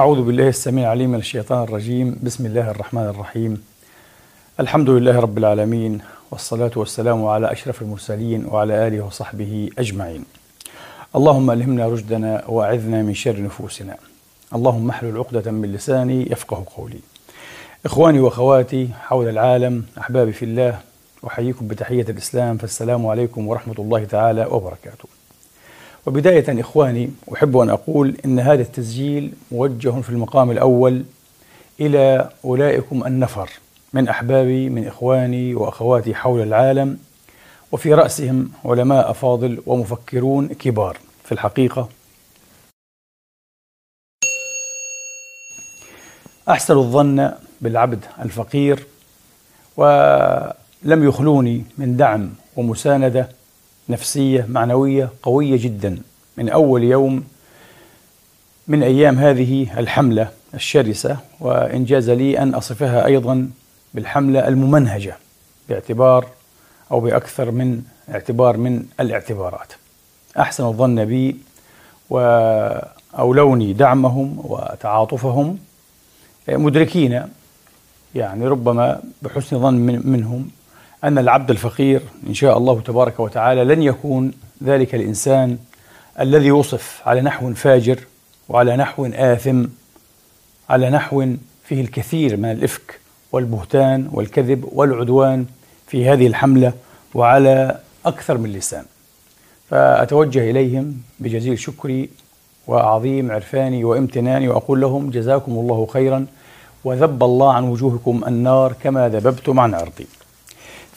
أعوذ بالله السميع العليم من الشيطان الرجيم. بسم الله الرحمن الرحيم. الحمد لله رب العالمين والصلاة والسلام على أشرف المرسلين وعلى آله وصحبه أجمعين. اللهم ألهمنا رشدنا وأعذنا من شر نفوسنا. اللهم احلل عقدة من لساني يفقه قولي. إخواني وأخواتي حول العالم أحبابي في الله أحييكم بتحية الإسلام فالسلام عليكم ورحمة الله تعالى وبركاته. وبداية إخواني أحب أن أقول إن هذا التسجيل موجه في المقام الأول إلى أولئكم النفر من أحبابي من إخواني وأخواتي حول العالم وفي رأسهم علماء أفاضل ومفكرون كبار في الحقيقة. أحسن الظن بالعبد الفقير ولم يخلوني من دعم ومساندة نفسية معنوية قوية جدا. من أول يوم من أيام هذه الحملة الشرسة وإنجاز لي أن أصفها أيضا بالحملة الممنهجة باعتبار أو بأكثر من اعتبار من الاعتبارات. أحسن الظن بي وأولوني دعمهم وتعاطفهم مدركين يعني ربما بحسن ظن من منهم. أن العبد الفقير إن شاء الله تبارك وتعالى لن يكون ذلك الإنسان الذي وصف على نحو فاجر وعلى نحو آثم على نحو فيه الكثير من الإفك والبهتان والكذب والعدوان في هذه الحملة وعلى أكثر من لسان. فأتوجه إليهم بجزيل شكري وعظيم عرفاني وامتناني وأقول لهم جزاكم الله خيرا وذب الله عن وجوهكم النار كما ذببتم عن أرضي.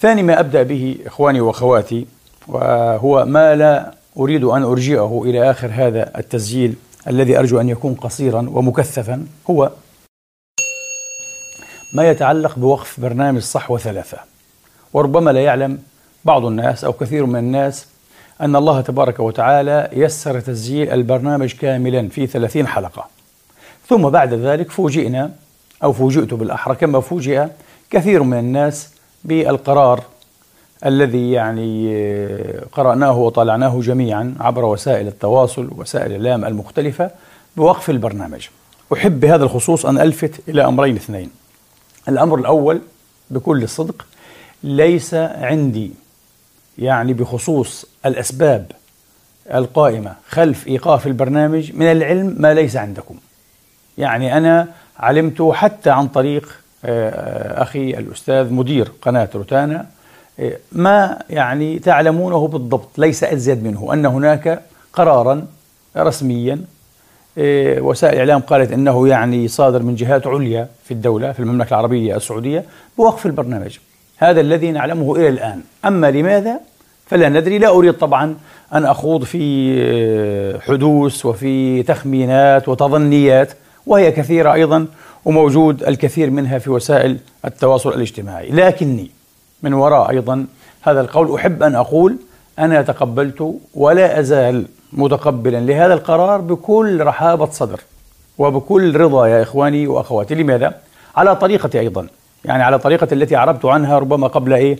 ثاني ما أبدأ به إخواني وأخواتي وهو ما لا أريد أن أرجئه إلى آخر هذا التسجيل الذي أرجو أن يكون قصيرا ومكثفا هو ما يتعلق بوقف برنامج صحوة ثلاثة. وربما لا يعلم بعض الناس أو كثير من الناس أن الله تبارك وتعالى يسر تسجيل البرنامج كاملا في ثلاثين حلقة. ثم بعد ذلك فوجئنا أو فوجئت بالأحرى كما فوجئ كثير من الناس بالقرار الذي يعني قرأناه وطالعناه جميعا عبر وسائل التواصل وسائل الإعلام المختلفة بوقف البرنامج. أحب بهذا الخصوص أن ألفت إلى أمرين اثنين. الأمر الأول بكل الصدق ليس عندي يعني بخصوص الأسباب القائمة خلف إيقاف البرنامج من العلم ما ليس عندكم. يعني أنا علمت حتى عن طريق أخي الأستاذ مدير قناة روتانا. ما يعني تعلمونه بالضبط؟ ليس أزيد منه. أن هناك قرارا رسميا وسائل الإعلام قالت أنه يعني صادر من جهات عليا في الدولة في المملكة العربية السعودية بوقف البرنامج. هذا الذي نعلمه إلى الآن. أما لماذا؟ فلا ندري. لا أريد طبعا أن أخوض في حدوث وفي تخمينات وتظنيات وهي كثيرة أيضا. وموجود الكثير منها في وسائل التواصل الاجتماعي. لكني من وراء أيضا هذا القول أحب أن أقول أنا تقبلت ولا أزال متقبلا لهذا القرار بكل رحابة صدر وبكل رضا يا إخواني وأخواتي. لماذا؟ على طريقتي أيضا. يعني على طريقة التي عربت عنها ربما قبل إيه؟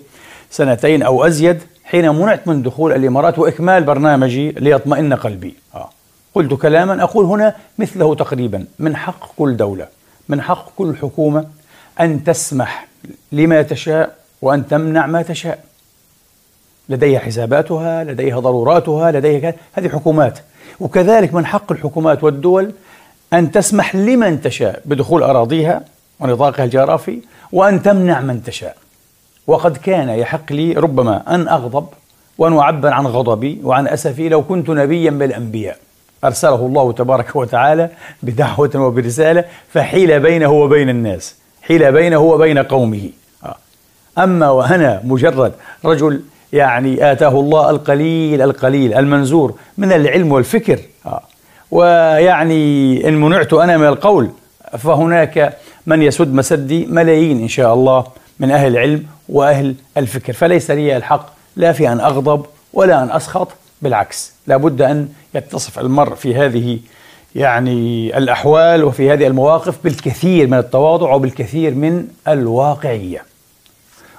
سنتين أو أزيد حين منعت من دخول الإمارات وإكمال برنامجي ليطمئن قلبي. آه. قلت كلاما أقول هنا مثله تقريبا من حق كل دولة. من حق كل حكومة أن تسمح لما تشاء وأن تمنع ما تشاء. لديها حساباتها لديها ضروراتها لديها هذه حكومات. وكذلك من حق الحكومات والدول أن تسمح لمن تشاء بدخول أراضيها ونطاقها الجغرافي وأن تمنع من تشاء. وقد كان يحق لي ربما أن أغضب وأن أعبر عن غضبي وعن أسفي لو كنت نبيا من الأنبياء أرسله الله تبارك وتعالى بدعوة وبرسالة فحيل بينه وبين الناس حيل بينه وبين قومه. أما وأنا مجرد رجل يعني آتاه الله القليل القليل المنزور من العلم والفكر ويعني إن منعت أنا من القول فهناك من يسد مسدي ملايين إن شاء الله من أهل العلم وأهل الفكر. فليس لي الحق لا في أن أغضب ولا أن أسخط بالعكس لابد أن يتصف المرء في هذه يعني الأحوال وفي هذه المواقف بالكثير من التواضع وبالكثير من الواقعية.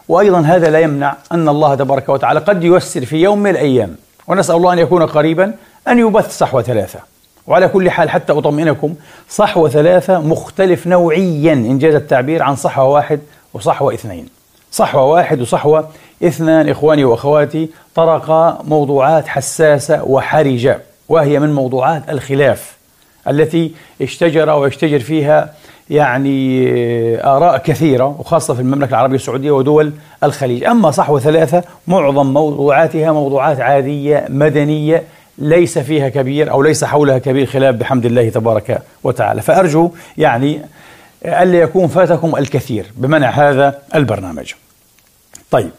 وأيضا هذا لا يمنع أن الله تبارك وتعالى قد ييسر في يوم من الأيام ونسأل الله أن يكون قريبا أن يبث صحوة ثلاثة. وعلى كل حال حتى أطمئنكم صحوة ثلاثة مختلف نوعيا إن جاز التعبير عن صحوة واحد وصحوة اثنين. صحوة واحد وصحوة اثنان إخواني وأخواتي طرق موضوعات حساسة وحرجة وهي من موضوعات الخلاف التي اشتجر ويشتجر فيها يعني آراء كثيرة وخاصة في المملكة العربية السعودية ودول الخليج. أما صحوة ثلاثة معظم موضوعاتها موضوعات عادية مدنية ليس فيها كبير أو ليس حولها كبير خلاف بحمد الله تبارك وتعالى. فأرجو يعني ألا يكون فاتكم الكثير بمنع هذا البرنامج. طيب.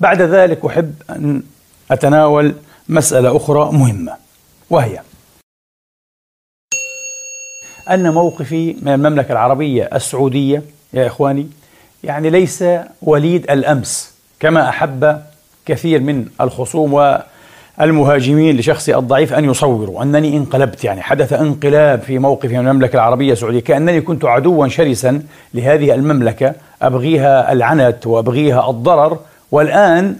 بعد ذلك أحب أن أتناول مسألة أخرى مهمة وهي أن موقفي من المملكة العربية السعودية يا إخواني يعني ليس وليد الأمس كما أحب كثير من الخصوم والمهاجمين لشخصي الضعيف أن يصوروا أنني انقلبت يعني حدث انقلاب في موقفي من المملكة العربية السعودية كأنني كنت عدوا شرسا لهذه المملكة أبغيها العنت وأبغيها الضرر والآن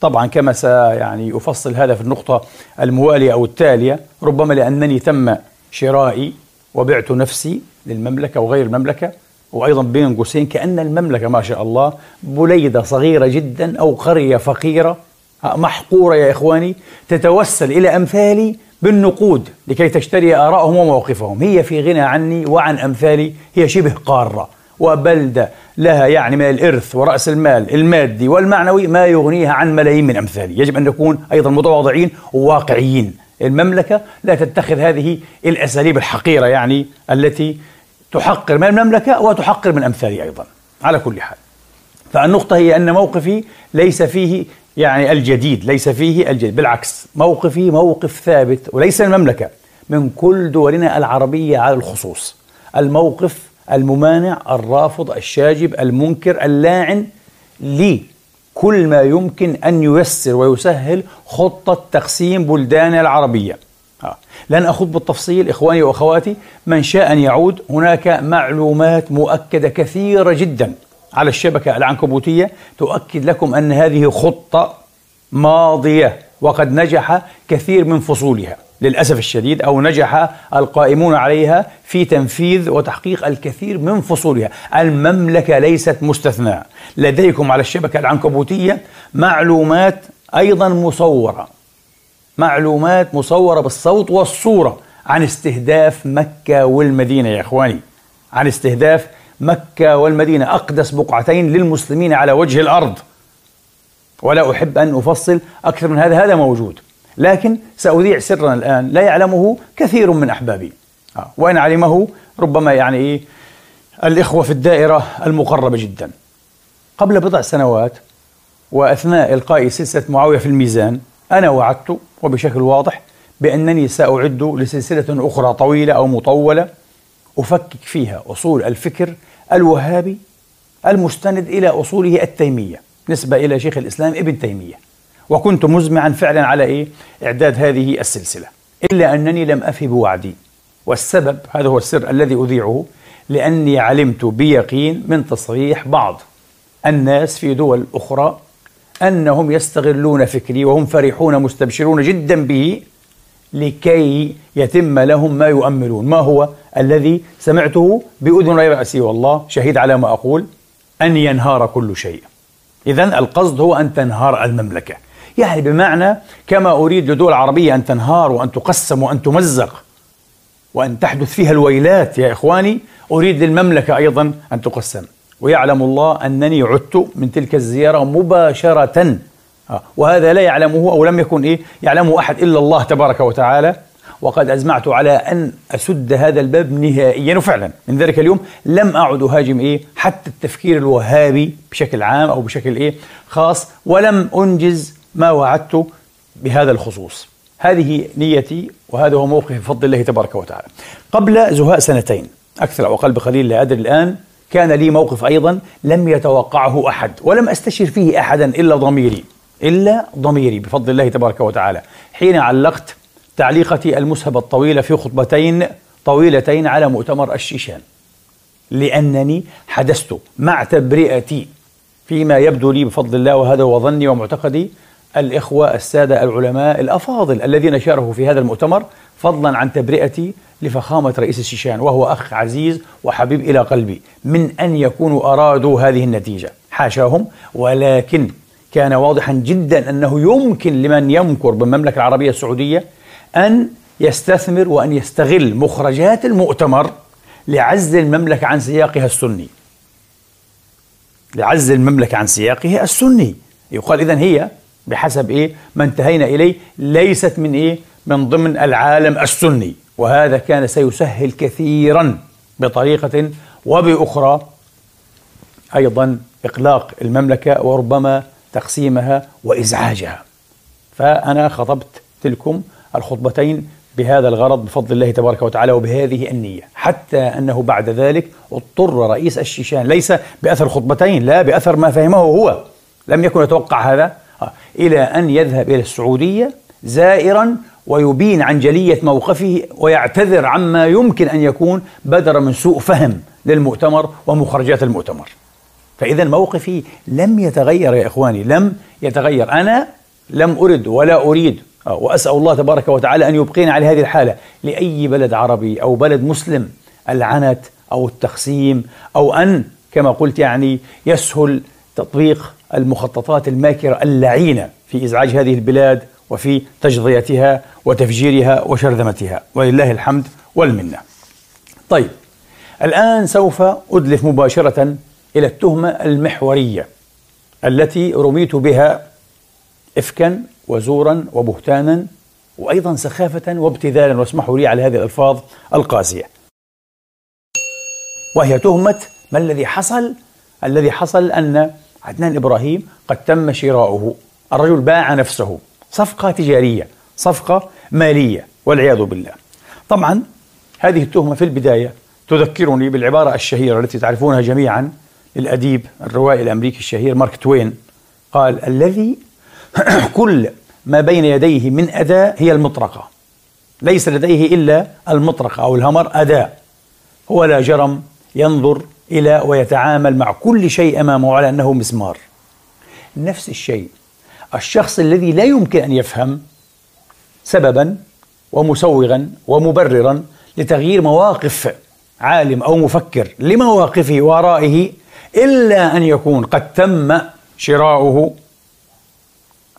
طبعا كما سيعني أفصل هذا في النقطة الموالية أو التالية ربما لأنني تم شرائي وبعت نفسي للمملكة وغير المملكة وأيضا بين قوسين كأن المملكة ما شاء الله بليدة صغيرة جدا أو قرية فقيرة محقورة يا إخواني تتوسل إلى أمثالي بالنقود لكي تشتري آراءهم ومواقفهم هي في غنى عني وعن أمثالي هي شبه قارة. وبلدة لها يعني من الإرث ورأس المال المادي والمعنوي ما يغنيها عن ملايين من أمثالي. يجب أن نكون أيضا متواضعين وواقعيين. المملكة لا تتخذ هذه الأساليب الحقيرة يعني التي تحقر من المملكة وتحقر من أمثالي أيضا. على كل حال. فالنقطة هي أن موقفي ليس فيه يعني الجديد ليس فيه الجديد. بالعكس موقفي موقف ثابت وليس المملكة من كل دولنا العربية على الخصوص. الموقف الممانع الرافض الشاجب المنكر اللاعن لي. كل ما يمكن أن ييسر ويسهل خطة تقسيم بلدان العربية. آه. لن أخوض بالتفصيل إخواني وأخواتي من شاء أن يعود. هناك معلومات مؤكدة كثيرة جدا على الشبكة العنكبوتية تؤكد لكم أن هذه خطة ماضية. وقد نجح كثير من فصولها. للأسف الشديد أو نجح القائمون عليها في تنفيذ وتحقيق الكثير من فصولها. المملكة ليست مستثناة. لديكم على الشبكة العنكبوتية معلومات أيضا مصورة. معلومات مصورة بالصوت والصورة عن استهداف مكة والمدينة يا إخواني. عن استهداف مكة والمدينة. أقدس بقعتين للمسلمين على وجه الأرض. ولا أحب أن أفصل أكثر من هذا هذا موجود. لكن سأذيع سرا الآن لا يعلمه كثير من أحبابي. آه، وإن علمه ربما يعني الإخوة في الدائرة المقربة جدا. قبل بضع سنوات وأثناء إلقاء سلسلة معاوية في الميزان أنا وعدت وبشكل واضح بأنني سأعد لسلسلة أخرى طويلة أو مطولة أفكك فيها أصول الفكر الوهابي المستند إلى أصوله التيمية. نسبة إلى شيخ الإسلام ابن تيمية. وكنت مزمعا فعلا على إيه؟ إعداد هذه السلسلة. إلا أنني لم أفي بوعدي والسبب هذا هو السر الذي أذيعه لأني علمت بيقين من تصريح بعض الناس في دول أخرى أنهم يستغلون فكري وهم فرحون مستبشرون جدا به لكي يتم لهم ما يؤملون. ما هو الذي سمعته بأذن رأسي والله شهيد على ما أقول أن ينهار كل شيء. إذا القصد هو أن تنهار المملكة. يعني بمعنى كما أريد لدول العربية أن تنهار وأن تقسم وأن تمزق وأن تحدث فيها الويلات يا إخواني أريد للمملكة أيضا أن تقسم. ويعلم الله أنني عدت من تلك الزيارة مباشرة. آه، وهذا لا يعلمه أو لم يكن إيه يعلمه أحد إلا الله تبارك وتعالى. وقد أزمعت على أن أسد هذا الباب نهائيا. وفعلا من ذلك اليوم لم أعد أهاجم إيه؟ حتى التفكير الوهابي بشكل عام أو بشكل إيه؟ خاص ولم أنجز ما وعدت بهذا الخصوص. هذه نيتي وهذا هو موقفي بفضل الله تبارك وتعالى. قبل زهاء سنتين أكثر أو أقل بقليل لا أدري الآن كان لي موقف أيضا لم يتوقعه أحد ولم أستشر فيه أحدا إلا ضميري إلا ضميري بفضل الله تبارك وتعالى. حين علقت تعليقتي المسهبة الطويلة في خطبتين طويلتين على مؤتمر الشيشان. لأنني حدثت مع تبرئتي فيما يبدو لي بفضل الله وهذا هو ظني ومعتقدي الإخوة السادة العلماء الأفاضل الذين شاركوا في هذا المؤتمر فضلا عن تبرئتي لفخامة رئيس الشيشان وهو أخ عزيز وحبيب إلى قلبي من أن يكونوا أرادوا هذه النتيجة. حاشاهم ولكن كان واضحا جدا أنه يمكن لمن يمكر بالمملكة العربية السعودية أن يستثمر وأن يستغل مخرجات المؤتمر لعزل المملكة عن سياقها السني. لعزل المملكة عن سياقها السني. يقال إذن هي بحسب إيه؟ ما انتهينا إليه ليست من إيه؟ من ضمن العالم السني. وهذا كان سيسهل كثيرا بطريقة وبأخرى أيضا إقلاق المملكة وربما تقسيمها وإزعاجها. فأنا خطبت تلكم الخطبتين بهذا الغرض بفضل الله تبارك وتعالى وبهذه النية. حتى أنه بعد ذلك اضطر رئيس الشيشان ليس بأثر خطبتين لا بأثر ما فهمه هو. لم يكن يتوقع هذا. آه، إلى أن يذهب إلى السعودية زائرا ويبين عن جلية موقفه ويعتذر عما يمكن أن يكون بدر من سوء فهم للمؤتمر ومخرجات المؤتمر. فإذا موقفي لم يتغير يا إخواني لم يتغير. أنا لم أرد ولا أريد وأسأل الله تبارك وتعالى أن يبقينا على هذه الحالة. لأي بلد عربي أو بلد مسلم العنت أو التخسيم أو أن كما قلت يعني يسهل تطبيق المخططات الماكرة اللعينة في إزعاج هذه البلاد وفي تجضيتها وتفجيرها وشرذمتها. ولله الحمد والمنة. طيب الآن سوف أدلف مباشرة إلى التهمة المحورية التي رميت بها إفكا وزورا وبهتانا وأيضا سخافة وابتذالا واسمحوا لي على هذه الألفاظ القاسية. وهي تهمة ما الذي حصل؟ الذي حصل أن عدنان إبراهيم قد تم شراؤه. الرجل باع نفسه. صفقة تجارية صفقة مالية والعياذ بالله. طبعا هذه التهمة في البداية تذكرني بالعبارة الشهيرة التي تعرفونها جميعا للأديب الروائي الأمريكي الشهير مارك توين. قال الذي كل ما بين يديه من أداة هي المطرقة. ليس لديه إلا المطرقة أو الهمر أداة هو لا جرم ينظر إلى ويتعامل مع كل شيء أمامه على أنه مسمار. نفس الشيء الشخص الذي لا يمكن أن يفهم سببا ومسوغا ومبررا لتغيير مواقف عالم أو مفكر لمواقفه ورائه إلا أن يكون قد تم شراؤه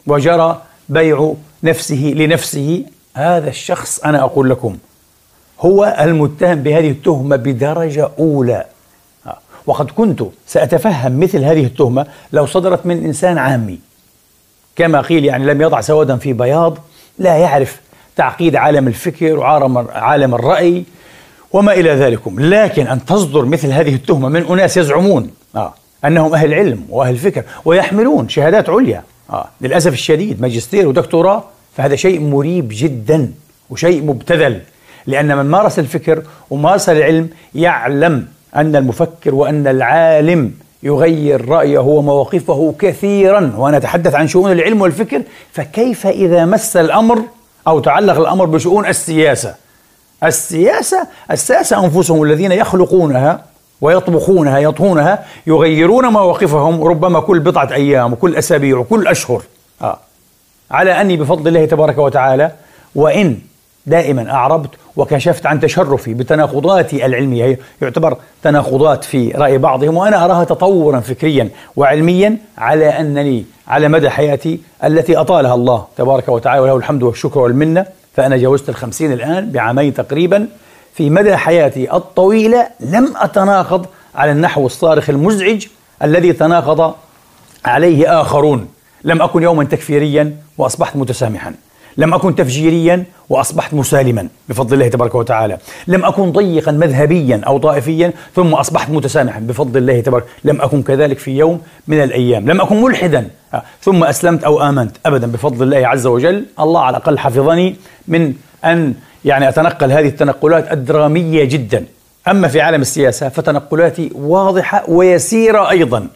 وجرى بيع نفسه لنفسه. هذا الشخص أنا أقول لكم هو المتهم بهذه التهمة بدرجة أولى. وقد كنت سأتفهم مثل هذه التهمة لو صدرت من إنسان عامي. كما قيل يعني لم يضع سودا في بياض لا يعرف تعقيد عالم الفكر وعالم الرأي وما إلى ذلك لكن أن تصدر مثل هذه التهمة من أناس يزعمون آه أنهم أهل علم وأهل فكر ويحملون شهادات عليا. آه. للأسف الشديد ماجستير ودكتوراه فهذا شيء مريب جدا وشيء مبتذل لأن من مارس الفكر ومارس العلم يعلم أن المفكر وأن العالم يغير رأيه ومواقفه كثيرا. وأنا أتحدث عن شؤون العلم والفكر فكيف إذا مس الأمر أو تعلق الأمر بشؤون السياسة؟ السياسة الساسة أنفسهم الذين يخلقونها ويطبخونها يطهونها يغيرون مواقفهم ربما كل بضعة أيام وكل أسابيع وكل أشهر. آه. على أني بفضل الله تبارك وتعالى وإن دائما أعربت وكشفت عن تشرفي بتناقضاتي العلمية يعتبر تناقضات في رأي بعضهم وأنا أراها تطورا فكريا وعلميا على أنني على مدى حياتي التي أطالها الله تبارك وتعالى وله الحمد والشكر والمنة. فأنا جاوزت الخمسين الآن بعامين تقريبا. في مدى حياتي الطويلة لم أتناقض على النحو الصارخ المزعج الذي تناقض عليه آخرون. لم أكن يوما تكفيريا وأصبحت متسامحا. لم أكن تفجيريا وأصبحت مسالما بفضل الله تبارك وتعالى. لم أكن ضيقا مذهبيا أو طائفيا ثم أصبحت متسامحا بفضل الله تبارك. لم أكن كذلك في يوم من الأيام. لم أكن ملحدا. ثم أسلمت أو آمنت أبدا بفضل الله عز وجل. الله على الأقل حفظني من أن يعني أتنقل هذه التنقلات الدرامية جدا. أما في عالم السياسة فتنقلاتي واضحة ويسيرة أيضا.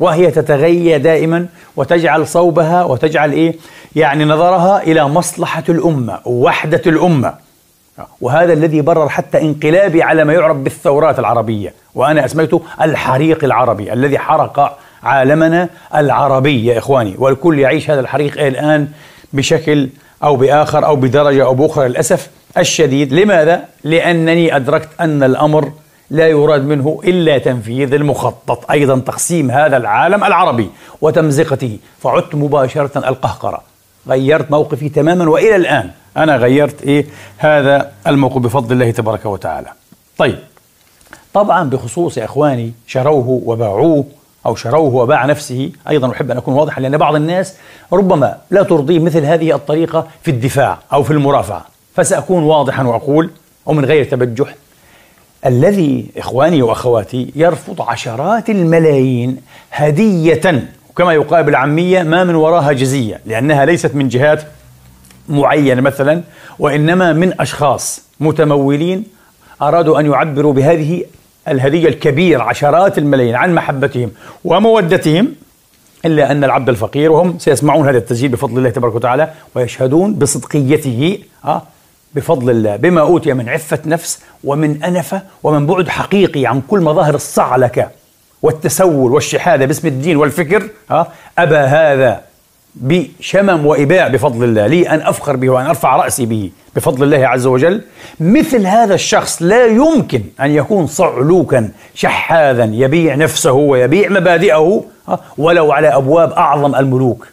وهي تتغير دائما وتجعل صوبها وتجعل إيه؟ يعني نظرها إلى مصلحة الأمة ووحدة الأمة. وهذا الذي برر حتى انقلابي على ما يعرف بالثورات العربية. وأنا أسميته الحريق العربي الذي حرق عالمنا العربي يا إخواني. والكل يعيش هذا الحريق الآن بشكل أو بآخر أو بدرجة أو بأخرى للأسف. الشديد. لماذا؟ لأنني أدركت أن الأمر لا يراد منه إلا تنفيذ المخطط. أيضا تقسيم هذا العالم العربي وتمزقته فعدت مباشرة القهقرة. غيرت موقفي تماما وإلى الآن. أنا غيرت إيه هذا الموقف بفضل الله تبارك وتعالى. طيب. طبعا بخصوص إخواني شروه وباعوه أو شروه وباع نفسه. أيضا أحب أن أكون واضحا لأن بعض الناس ربما لا ترضيه مثل هذه الطريقة في الدفاع أو في المرافعة. فسأكون واضحا وأقول ومن غير تبجح الذي إخواني وأخواتي يرفض عشرات الملايين هدية وكما يقال بالعامية ما من وراها جزية لأنها ليست من جهات معينة مثلا وإنما من أشخاص متمولين أرادوا أن يعبروا بهذه الهدية الكبيرة عشرات الملايين عن محبتهم ومودتهم إلا أن العبد الفقير وهم سيسمعون هذا التسجيل بفضل الله تبارك وتعالى ويشهدون بصدقيته آه بفضل الله بما أوتي من عفة نفس ومن أنفة ومن بعد حقيقي عن كل مظاهر الصعلكة والتسول والشحاذة باسم الدين والفكر آه أبى هذا بشمم وإباع بفضل الله لي أن أفخر به وأن أرفع رأسي به بفضل الله عز وجل. مثل هذا الشخص لا يمكن أن يكون صعلوكا شحاذا يبيع نفسه ويبيع مبادئه ولو على أبواب أعظم الملوك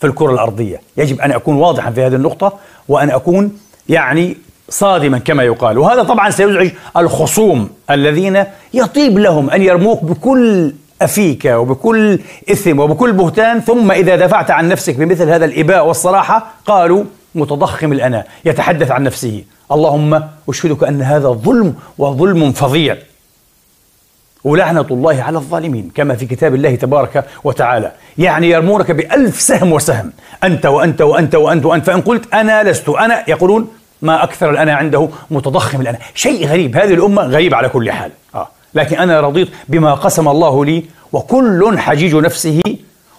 في الكرة الأرضية. يجب أن أكون واضحا في هذه النقطة وأن أكون يعني صادما كما يقال. وهذا طبعا سيزعج الخصوم الذين يطيب لهم أن يرموك بكل أفيك وبكل إثم وبكل بهتان ثم إذا دفعت عن نفسك بمثل هذا الإباء والصراحة قالوا متضخم الأنا يتحدث عن نفسه. اللهم أشهدك أن هذا ظلم وظلم فظيع. ولعنة الله على الظالمين كما في كتاب الله تبارك وتعالى. يعني يرمونك بألف سهم وسهم. أنت وأنت وأنت وأنت وأنت. فإن قلت أنا لست أنا يقولون ما أكثر الأنا عنده متضخم الأنا. شيء غريب. هذه الأمة غريبة على كل حال. آه. لكن أنا رضيت بما قسم الله لي وكل حجيج نفسه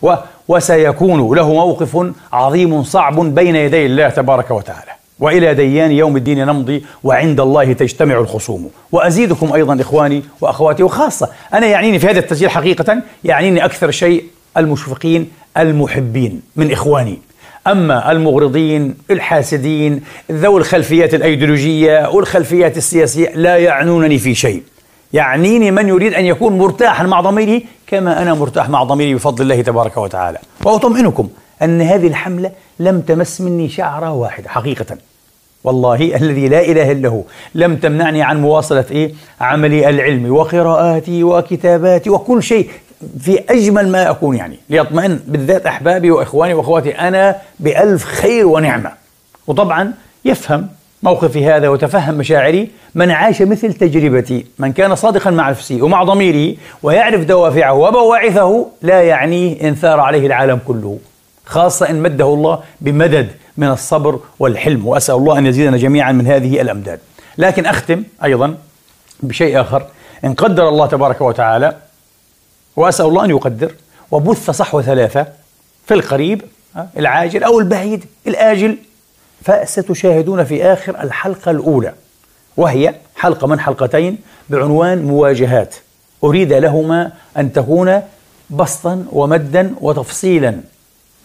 و وسيكون له موقف عظيم صعب بين يدي الله تبارك وتعالى. وإلى ديان يوم الدين نمضي وعند الله تجتمع الخصوم. وأزيدكم أيضا إخواني وأخواتي وخاصة. أنا يعنيني في هذا التسجيل حقيقة يعنيني أكثر شيء المشفقين المحبين من إخواني. أما المغرضين الحاسدين ذوي الخلفيات الأيديولوجية والخلفيات السياسية لا يعنونني في شيء. يعنيني من يريد أن يكون مرتاحا مع ضميره كما أنا مرتاح مع ضميري بفضل الله تبارك وتعالى. وأطمئنكم أن هذه الحملة لم تمس مني شعرة واحدة حقيقة. والله الذي لا إله إلا هو. لم تمنعني عن مواصلة إيه؟ عملي العلمي وقراءاتي وكتاباتي وكل شيء في أجمل ما أكون يعني. ليطمئن بالذات أحبابي وإخواني وأخواتي أنا بألف خير ونعمة. وطبعا يفهم موقفي هذا وتفهم مشاعري من عاش مثل تجربتي من كان صادقا مع نفسه ومع ضميره ويعرف دوافعه وبواعثه لا يعنيه إن ثار عليه العالم كله. خاصة إن مده الله بمدد من الصبر والحلم وأسأل الله أن يزيدنا جميعا من هذه الأمداد. لكن أختم أيضا بشيء آخر. إن قدر الله تبارك وتعالى وأسأل الله أن يقدر وبث صحوة ثلاثة في القريب العاجل أو البعيد الآجل فستشاهدون في آخر الحلقة الأولى وهي حلقة من حلقتين بعنوان مواجهات. أريد لهما أن تكون بسطا ومدا وتفصيلا.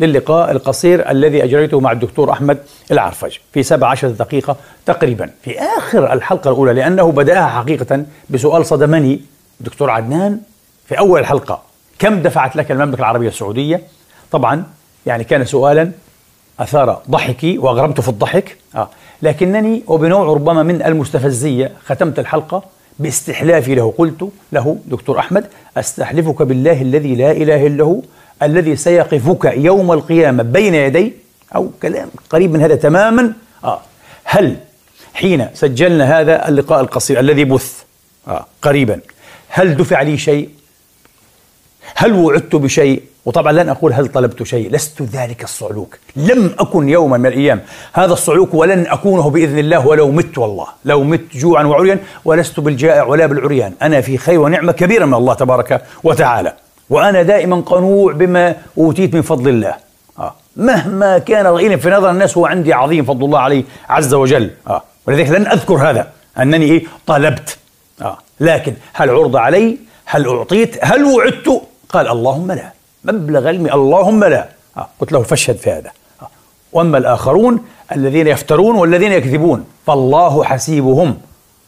للقاء القصير الذي أجريته مع الدكتور أحمد العرفج في 17 دقيقة تقريبا في آخر الحلقة الأولى لأنه بدأها حقيقة بسؤال صدمني. دكتور عدنان في أول الحلقة كم دفعت لك المملكة العربية السعودية؟ طبعا يعني كان سؤالا أثار ضحكي وأغرمت في الضحك آه. لكنني وبنوع ربما من المستفزية ختمت الحلقة باستحلافي له قلت له دكتور أحمد أستحلفك بالله الذي لا إله إلا هو الذي سيقفك يوم القيامة بين يدي أو كلام قريب من هذا تماما آه. هل حين سجلنا هذا اللقاء القصير الذي بث آه. قريبا هل دفع لي شيء هل وعدت بشيء؟ وطبعا لن أقول هل طلبت شيء لست ذلك الصعلوك. لم أكن يوما من الأيام. هذا الصعلوك ولن أكونه بإذن الله ولو مت والله. لو مت جوعا وعريا ولست بالجائع ولا بالعريان. أنا في خير ونعمة كبيرة من الله تبارك وتعالى. وأنا دائما قنوع بما أوتيت من فضل الله. آه. مهما كان ضئيلا في نظر الناس هو عندي عظيم فضل الله عليه عز وجل. آه. ولذلك لن أذكر هذا أنني إيه؟ طلبت. آه. لكن هل عرض علي؟ هل أعطيت؟ هل وعدت؟ قال اللهم لا. مبلغ علمي اللهم لا. آه. قلت له فاشهد في هذا. آه. وأما الآخرون الذين يفترون والذين يكذبون فالله حسيبهم.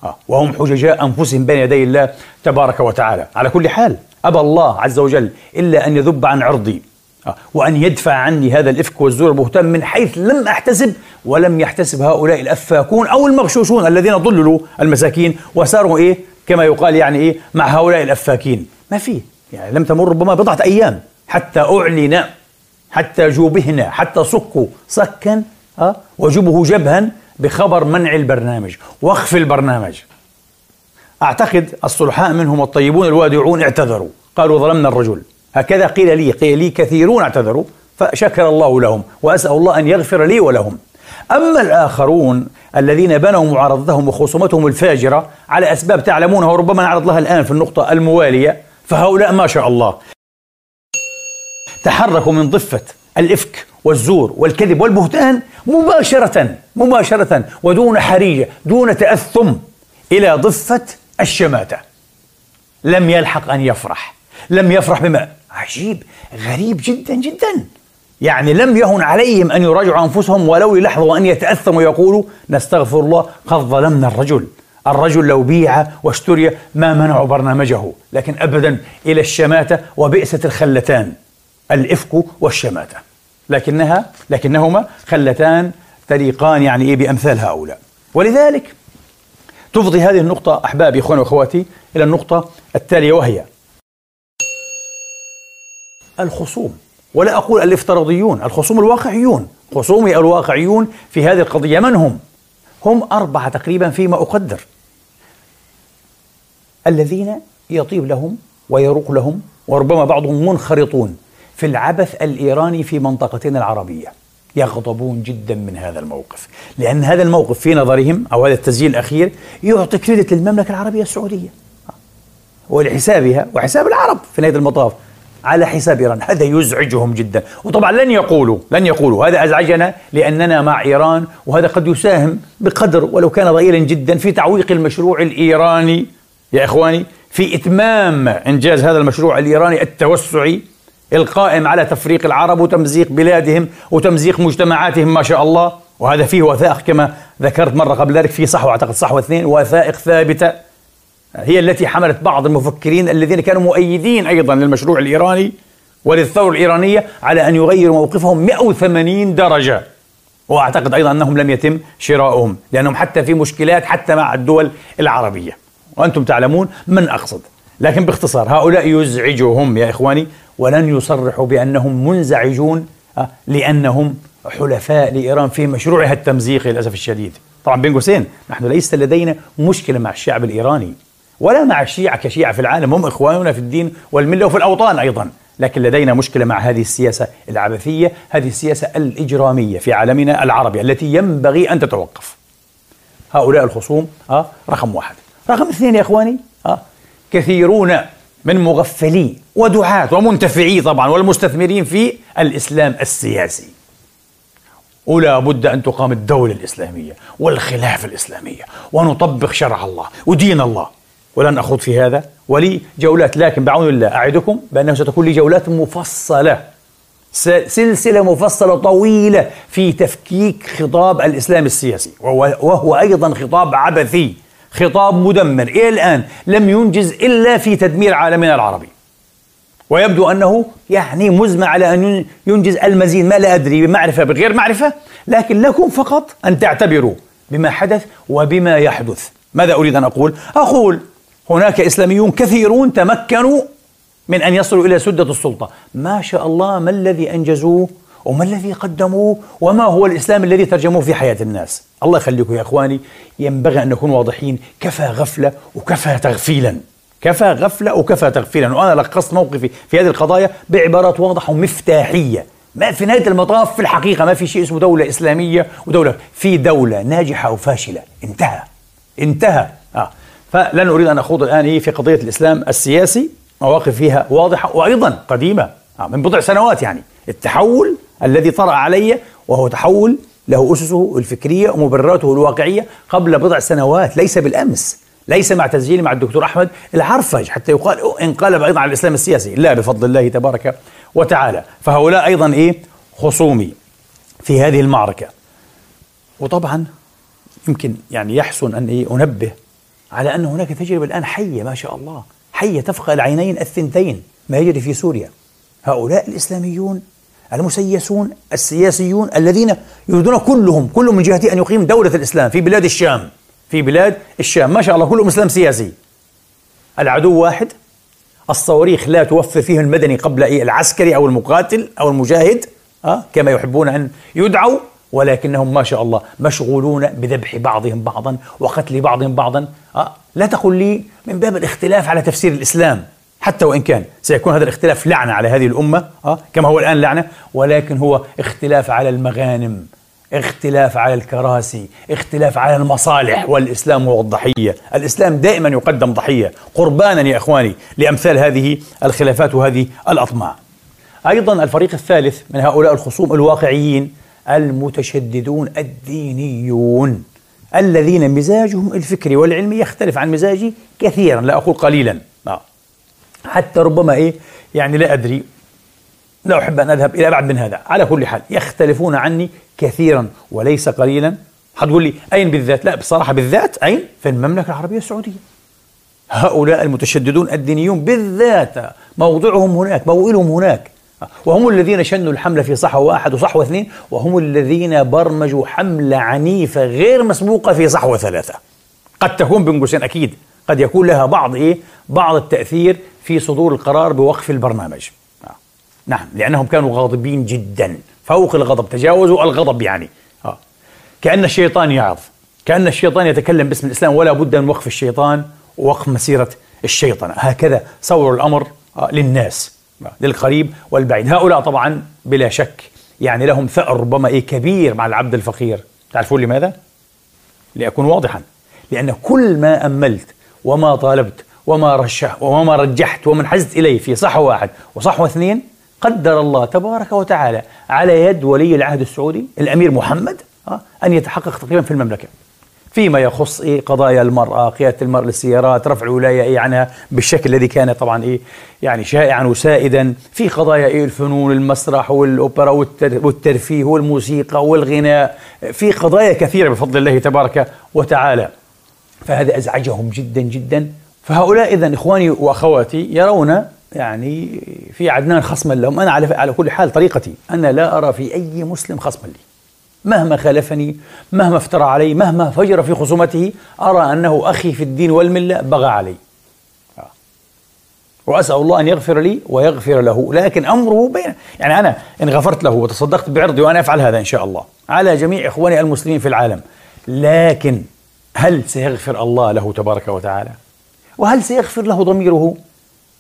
آه، وهم حججاء أنفسهم بين يدي الله تبارك وتعالى. على كل حال أبى الله عز وجل إلا أن يذب عن عرضي. وأن يدفع عني هذا الإفك والزور البهتان من حيث لم أحتسب ولم يحتسب هؤلاء الأفاكون أو المغشوشون الذين ضللوا المساكين وساروا إيه؟ كما يقال يعني إيه؟ مع هؤلاء الأفاكين. ما في يعني لم تمر ربما بضعة أيام حتى أعلن حتى جوبهنا حتى صكوا صكا أه؟ وجبه جبها بخبر منع البرنامج. وقف البرنامج. أعتقد الصلحاء منهم الطيبون الوادعون اعتذروا. قالوا ظلمنا الرجل. هكذا قيل لي قيل لي كثيرون اعتذروا فشكر الله لهم وأسأل الله أن يغفر لي ولهم. أما الآخرون الذين بنوا معارضتهم وخصومتهم الفاجرة على أسباب تعلمونها وربما نعرض لها الآن في النقطة الموالية فهؤلاء ما شاء الله تحركوا من ضفة الإفك والزور والكذب والبهتان مباشرة مباشرة ودون حريجة دون تأثم إلى ضفة الشماتة. لم يلحق أن يفرح لم يفرح بما؟ عجيب غريب جدا جدا. يعني لم يهن عليهم أن يراجعوا أنفسهم ولو للحظة وأن يتأثموا ويقولوا نستغفر الله قد ظلمنا الرجل. الرجل لو بيع واشتري ما منعوا برنامجه لكن أبدا إلى الشماتة وبئست الخلتان الإفك والشماتة. لكنها لكنهما خلتان تليقان يعني إيه بأمثال هؤلاء. ولذلك تفضي هذه النقطة أحبابي إخواني وأخواتي إلى النقطة التالية وهي الخصوم. ولا أقول الإفتراضيون الخصوم الواقعيون. خصومي الواقعيون في هذه القضية من هم؟ هم أربعة تقريبا فيما أقدر. الذين يطيب لهم ويروق لهم وربما بعضهم منخرطون في العبث الإيراني في منطقتنا العربية. يغضبون جدا من هذا الموقف لأن هذا الموقف في نظرهم أو هذا التسجيل الأخير يعطي كريدت للمملكة العربية السعودية ولحسابها وحساب العرب في نهاية المطاف على حساب إيران. هذا يزعجهم جدا. وطبعا لن يقولوا لن يقولوا هذا أزعجنا لأننا مع إيران وهذا قد يساهم بقدر ولو كان ضئيلا جدا في تعويق المشروع الإيراني يا إخواني في إتمام إنجاز هذا المشروع الإيراني التوسعي القائم على تفريق العرب وتمزيق بلادهم وتمزيق مجتمعاتهم ما شاء الله. وهذا فيه وثائق كما ذكرت مرة قبل ذلك في صحوة أعتقد صحوة اثنين وثائق ثابتة هي التي حملت بعض المفكرين الذين كانوا مؤيدين أيضا للمشروع الإيراني وللثورة الإيرانية على أن يغيروا موقفهم 180 درجة. وأعتقد أيضا أنهم لم يتم شراؤهم لأنهم حتى في مشكلات حتى مع الدول العربية. وأنتم تعلمون من أقصد. لكن باختصار هؤلاء يزعجهم يا إخواني ولن يصرحوا بأنهم منزعجون آه، لأنهم حلفاء لإيران في مشروعها التمزيقي للأسف الشديد. طبعا بين قوسين نحن ليس لدينا مشكلة مع الشعب الإيراني ولا مع الشيعة كشيعة في العالم هم إخواننا في الدين والملة وفي الأوطان أيضا لكن لدينا مشكلة مع هذه السياسة العبثية هذه السياسة الإجرامية في عالمنا العربي التي ينبغي أن تتوقف. هؤلاء الخصوم آه رقم واحد. رقم اثنين يا إخواني آه كثيرون من مغفلي ودعاة ومنتفعي طبعا والمستثمرين في الإسلام السياسي. ولا بد أن تقام الدولة الإسلامية والخلافة الإسلامية ونطبق شرع الله ودين الله. ولن أخوض في هذا ولي جولات لكن بعون الله أعدكم بأنه ستكون لي جولات مفصلة سلسلة مفصلة طويلة في تفكيك خطاب الإسلام السياسي وهو أيضا خطاب عبثي. خطاب مدمر. إلى الآن لم ينجز إلا في تدمير عالمنا العربي. ويبدو أنه يعني مزمع على أن ينجز المزيد. ما لا أدري بمعرفة بغير معرفة. لكن لكم فقط أن تعتبروا بما حدث وبما يحدث. ماذا أريد أن أقول؟ أقول هناك إسلاميون كثيرون تمكنوا من أن يصلوا إلى سدة السلطة. ما شاء الله ما الذي أنجزوه وما الذي قدموه وما هو الإسلام الذي ترجموه في حياة الناس؟ الله يخليكم يا إخواني. ينبغي أن نكون واضحين. كفى غفلة وكفى تغفيلا. كفى غفلة وكفى تغفيلا. وأنا لخصت موقفي في هذه القضايا بعبارات واضحة ومفتاحية. ما في نهاية المطاف في الحقيقة. ما في شيء اسمه دولة إسلامية ودولة. في دولة ناجحة أو فاشلة انتهى. انتهى. آه. فلن أريد أن أخوض الآن في قضية الإسلام السياسي. مواقف فيها واضحة وأيضا قديمة. آه. من بضع سنوات يعني. التحول الذي طرأ علي وهو تحول له أسسه الفكرية ومبرراته الواقعية قبل بضع سنوات ليس بالأمس ليس مع تسجيلي مع الدكتور أحمد العرفج حتى يقال انقلب أيضا على الإسلام السياسي لا بفضل الله تبارك وتعالى. فهؤلاء أيضا إيه؟ خصومي في هذه المعركة. وطبعا يمكن يعني يحسن أن إيه؟ أنبه على أن هناك تجربة الآن حية ما شاء الله حية تفقى العينين الثنتين ما يجري في سوريا. هؤلاء الإسلاميون المسيسون السياسيون الذين يريدون كلهم كل من جهة أن يقيم دولة الإسلام في بلاد الشام. في بلاد الشام. ما شاء الله كلهم إسلام سياسي. العدو واحد. الصواريخ لا توفر فيه المدني قبل العسكري أو المقاتل أو المجاهد. أه؟ كما يحبون أن يدعوا. ولكنهم ما شاء الله مشغولون بذبح بعضهم بعضا وقتل بعضهم بعضا. أه؟ لا تقل لي من باب الاختلاف على تفسير الإسلام. حتى وإن كان سيكون هذا الاختلاف لعنة على هذه الأمة أه؟ كما هو الآن لعنة ولكن هو اختلاف على المغانم اختلاف على الكراسي اختلاف على المصالح والإسلام هو الضحية الإسلام دائما يقدم ضحية قربانا يا إخواني لأمثال هذه الخلافات وهذه الأطماع أيضا الفريق الثالث من هؤلاء الخصوم الواقعيين المتشددون الدينيون الذين مزاجهم الفكري والعلمي يختلف عن مزاجي كثيرا لا أقول قليلا. حتى ربما إيه يعني لا أدري لا أحب أن أذهب إلى أبعد من هذا. على كل حال يختلفون عني كثيرا وليس قليلا. حتقول لي أين بالذات؟ لا بصراحة بالذات أين؟ في المملكة العربية السعودية. هؤلاء المتشددون الدينيون بالذات موضعهم هناك موئلهم هناك. وهم الذين شنوا الحملة في صحوة واحد وصحوة اثنين وهم الذين برمجوا حملة عنيفة غير مسبوقة في صحوة ثلاثة. قد تكون بين قوسين أكيد. قد يكون لها بعض إيه؟ بعض التأثير في صدور القرار بوقف البرنامج. آه. نعم لأنهم كانوا غاضبين جدا. فوق الغضب تجاوزوا الغضب يعني. آه. كأن الشيطان يعظ. كأن الشيطان يتكلم باسم الإسلام ولا بد من وقف الشيطان ووقف مسيرة الشيطنة. هكذا صوروا الأمر آه للناس للقريب والبعيد. هؤلاء طبعا بلا شك يعني لهم ثأر ربما إيه؟ كبير مع العبد الفقير. تعرفون لماذا؟ لأكون واضحا. لأن كل ما أملت وما طالبت وما رشح وما رجحت ومن حزت إليه في صحوة واحد وصحوة اثنين قدر الله تبارك وتعالى على يد ولي العهد السعودي الأمير محمد أن يتحقق تقريبا في المملكة. فيما يخص إيه قضايا المرأة قيادة المرأة للسيارات رفع الولاية إيه عنها بالشكل الذي كان طبعا إيه يعني شائعا وسائدا. في قضايا إيه الفنون المسرح والأوبرا والترفيه والموسيقى والغناء. في قضايا كثيرة بفضل الله تبارك وتعالى. فهذا أزعجهم جدا جدا. فهؤلاء إذا إخواني وأخواتي يرون يعني في عدنان خصما لهم. أنا على على كل حال طريقتي. أنا لا أرى في أي مسلم خصما لي. مهما خالفني مهما افترى علي مهما فجر في خصومته أرى أنه أخي في الدين والملة بغى علي. آه. وأسأل الله أن يغفر لي ويغفر له. لكن أمره بين يعني أنا إن غفرت له وتصدقت بعرضي وأنا أفعل هذا إن شاء الله. على جميع إخواني المسلمين في العالم. لكن هل سيغفر الله له تبارك وتعالى؟ وهل سيغفر له ضميره؟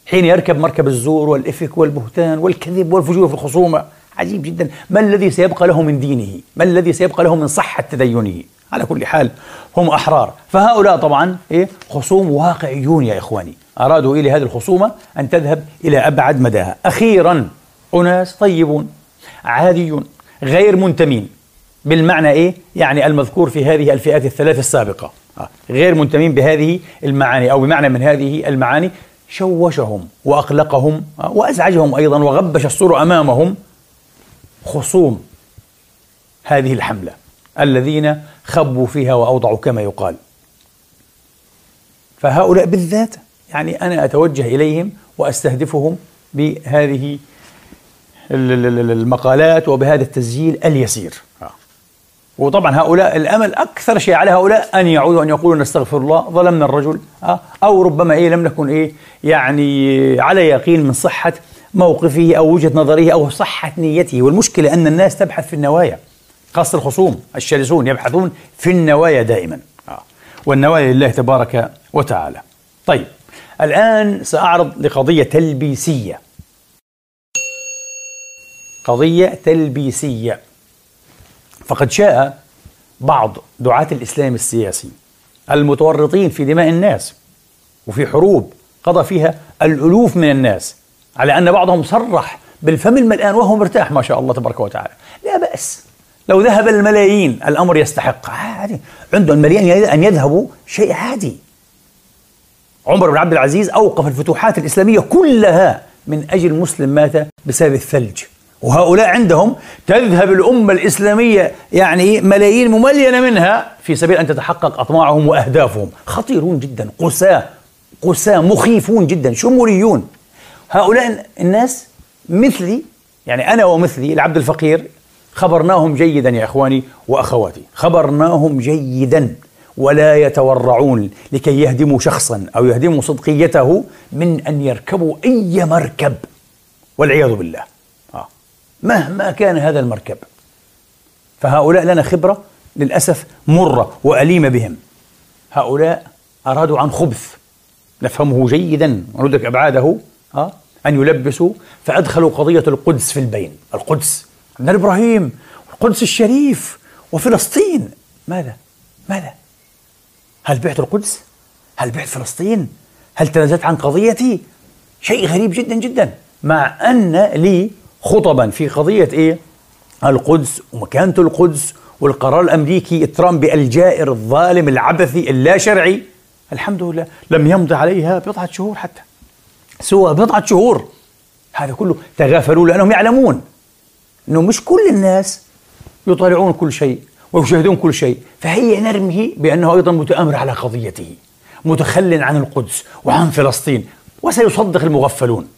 حين يركب مركب الزور والإفك والبهتان والكذب والفجور في الخصومة. عجيب جدا. ما الذي سيبقى له من دينه؟ ما الذي سيبقى له من صحة تدينه؟ على كل حال هم أحرار. فهؤلاء طبعا إيه؟ خصوم واقعيون يا إخواني. أرادوا إلى هذه الخصومة أن تذهب إلى أبعد مداها. أخيرا أناس طيبون عاديون غير منتمين. بالمعنى إيه؟ يعني المذكور في هذه الفئات الثلاث السابقة. آه، غير منتمين بهذه المعاني أو بمعنى من هذه المعاني. شوشهم وأقلقهم آه، وأزعجهم أيضا وغبش الصورة أمامهم. خصوم هذه الحملة الذين خبوا فيها وأوضعوا كما يقال. فهؤلاء بالذات يعني أنا أتوجه إليهم وأستهدفهم بهذه المقالات وبهذا التسجيل اليسير. وطبعا هؤلاء الأمل أكثر شيء على هؤلاء أن يعودوا أن يقولوا نستغفر الله ظلمنا الرجل أو ربما إيه لم نكن إيه يعني على يقين من صحة موقفه أو وجهة نظره أو صحة نيته. والمشكلة أن الناس تبحث في النوايا خاصة الخصوم الشرسون يبحثون في النوايا دائما والنوايا لله تبارك وتعالى. طيب الآن سأعرض لقضية تلبيسية. قضية تلبيسية. فقد شاء بعض دعاة الإسلام السياسي المتورطين في دماء الناس وفي حروب قضى فيها الألوف من الناس على أن بعضهم صرح بالفم الملآن وهو مرتاح ما شاء الله تبارك وتعالى. لا بأس. لو ذهب الملايين الأمر يستحق. عادي. عنده الملايين أن يذهبوا شيء عادي. عمر بن عبد العزيز أوقف الفتوحات الإسلامية كلها من أجل مسلم مات بسبب الثلج. وهؤلاء عندهم تذهب الأمة الإسلامية يعني ملايين مملينة منها في سبيل أن تتحقق أطماعهم وأهدافهم. خطيرون جدا قساة قساة مخيفون جدا شموليون. هؤلاء الناس مثلي يعني أنا ومثلي العبد الفقير خبرناهم جيدا يا إخواني وأخواتي. خبرناهم جيدا ولا يتورعون لكي يهدموا شخصا أو يهدموا صدقيته من أن يركبوا أي مركب والعياذ بالله. مهما كان هذا المركب فهؤلاء لنا خبرة للأسف مرة وأليمة بهم هؤلاء أرادوا عن خبث نفهمه جيدا وندرك أبعاده آه. أن يلبسوا فأدخلوا قضية القدس في البين القدس عندنا إبراهيم القدس الشريف وفلسطين ماذا؟ ماذا؟ هل بعت القدس؟ هل بعت فلسطين؟ هل تنازلت عن قضيتي؟ شيء غريب جدا جدا مع أن لي خطبا في قضية إيه؟ القدس ومكانة القدس والقرار الأمريكي ترامب الجائر الظالم العبثي اللا شرعي الحمد لله. لم يمضي عليها بضعة شهور حتى. سوى بضعة شهور. هذا كله تغافلوا لأنهم يعلمون أنه مش كل الناس يطالعون كل شيء ويشاهدون كل شيء. فهي نرمه بأنه أيضا متآمر على قضيته متخل عن القدس وعن فلسطين وسيصدق المغفلون.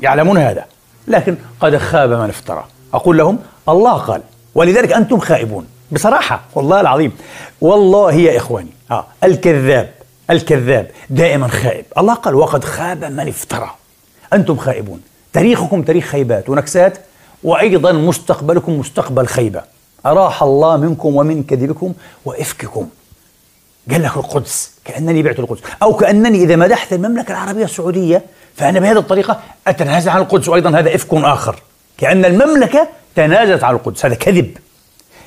يعلمون هذا. لكن قد خاب من افترى. أقول لهم الله قال ولذلك أنتم خائبون. بصراحة والله العظيم. والله يا إخواني آه الكذاب الكذاب دائما خائب. الله قال وقد خاب من افترى. أنتم خائبون. تاريخكم تاريخ خيبات ونكسات وأيضا مستقبلكم مستقبل خيبة. أراح الله منكم ومن كذبكم وإفككم. قال لك القدس كأنني بعت القدس. أو كأنني إذا مدحت المملكة العربية السعودية فأنا بهذه الطريقة أتنازل عن القدس وأيضا هذا إفك آخر. كأن المملكة تنازلت عن القدس هذا كذب.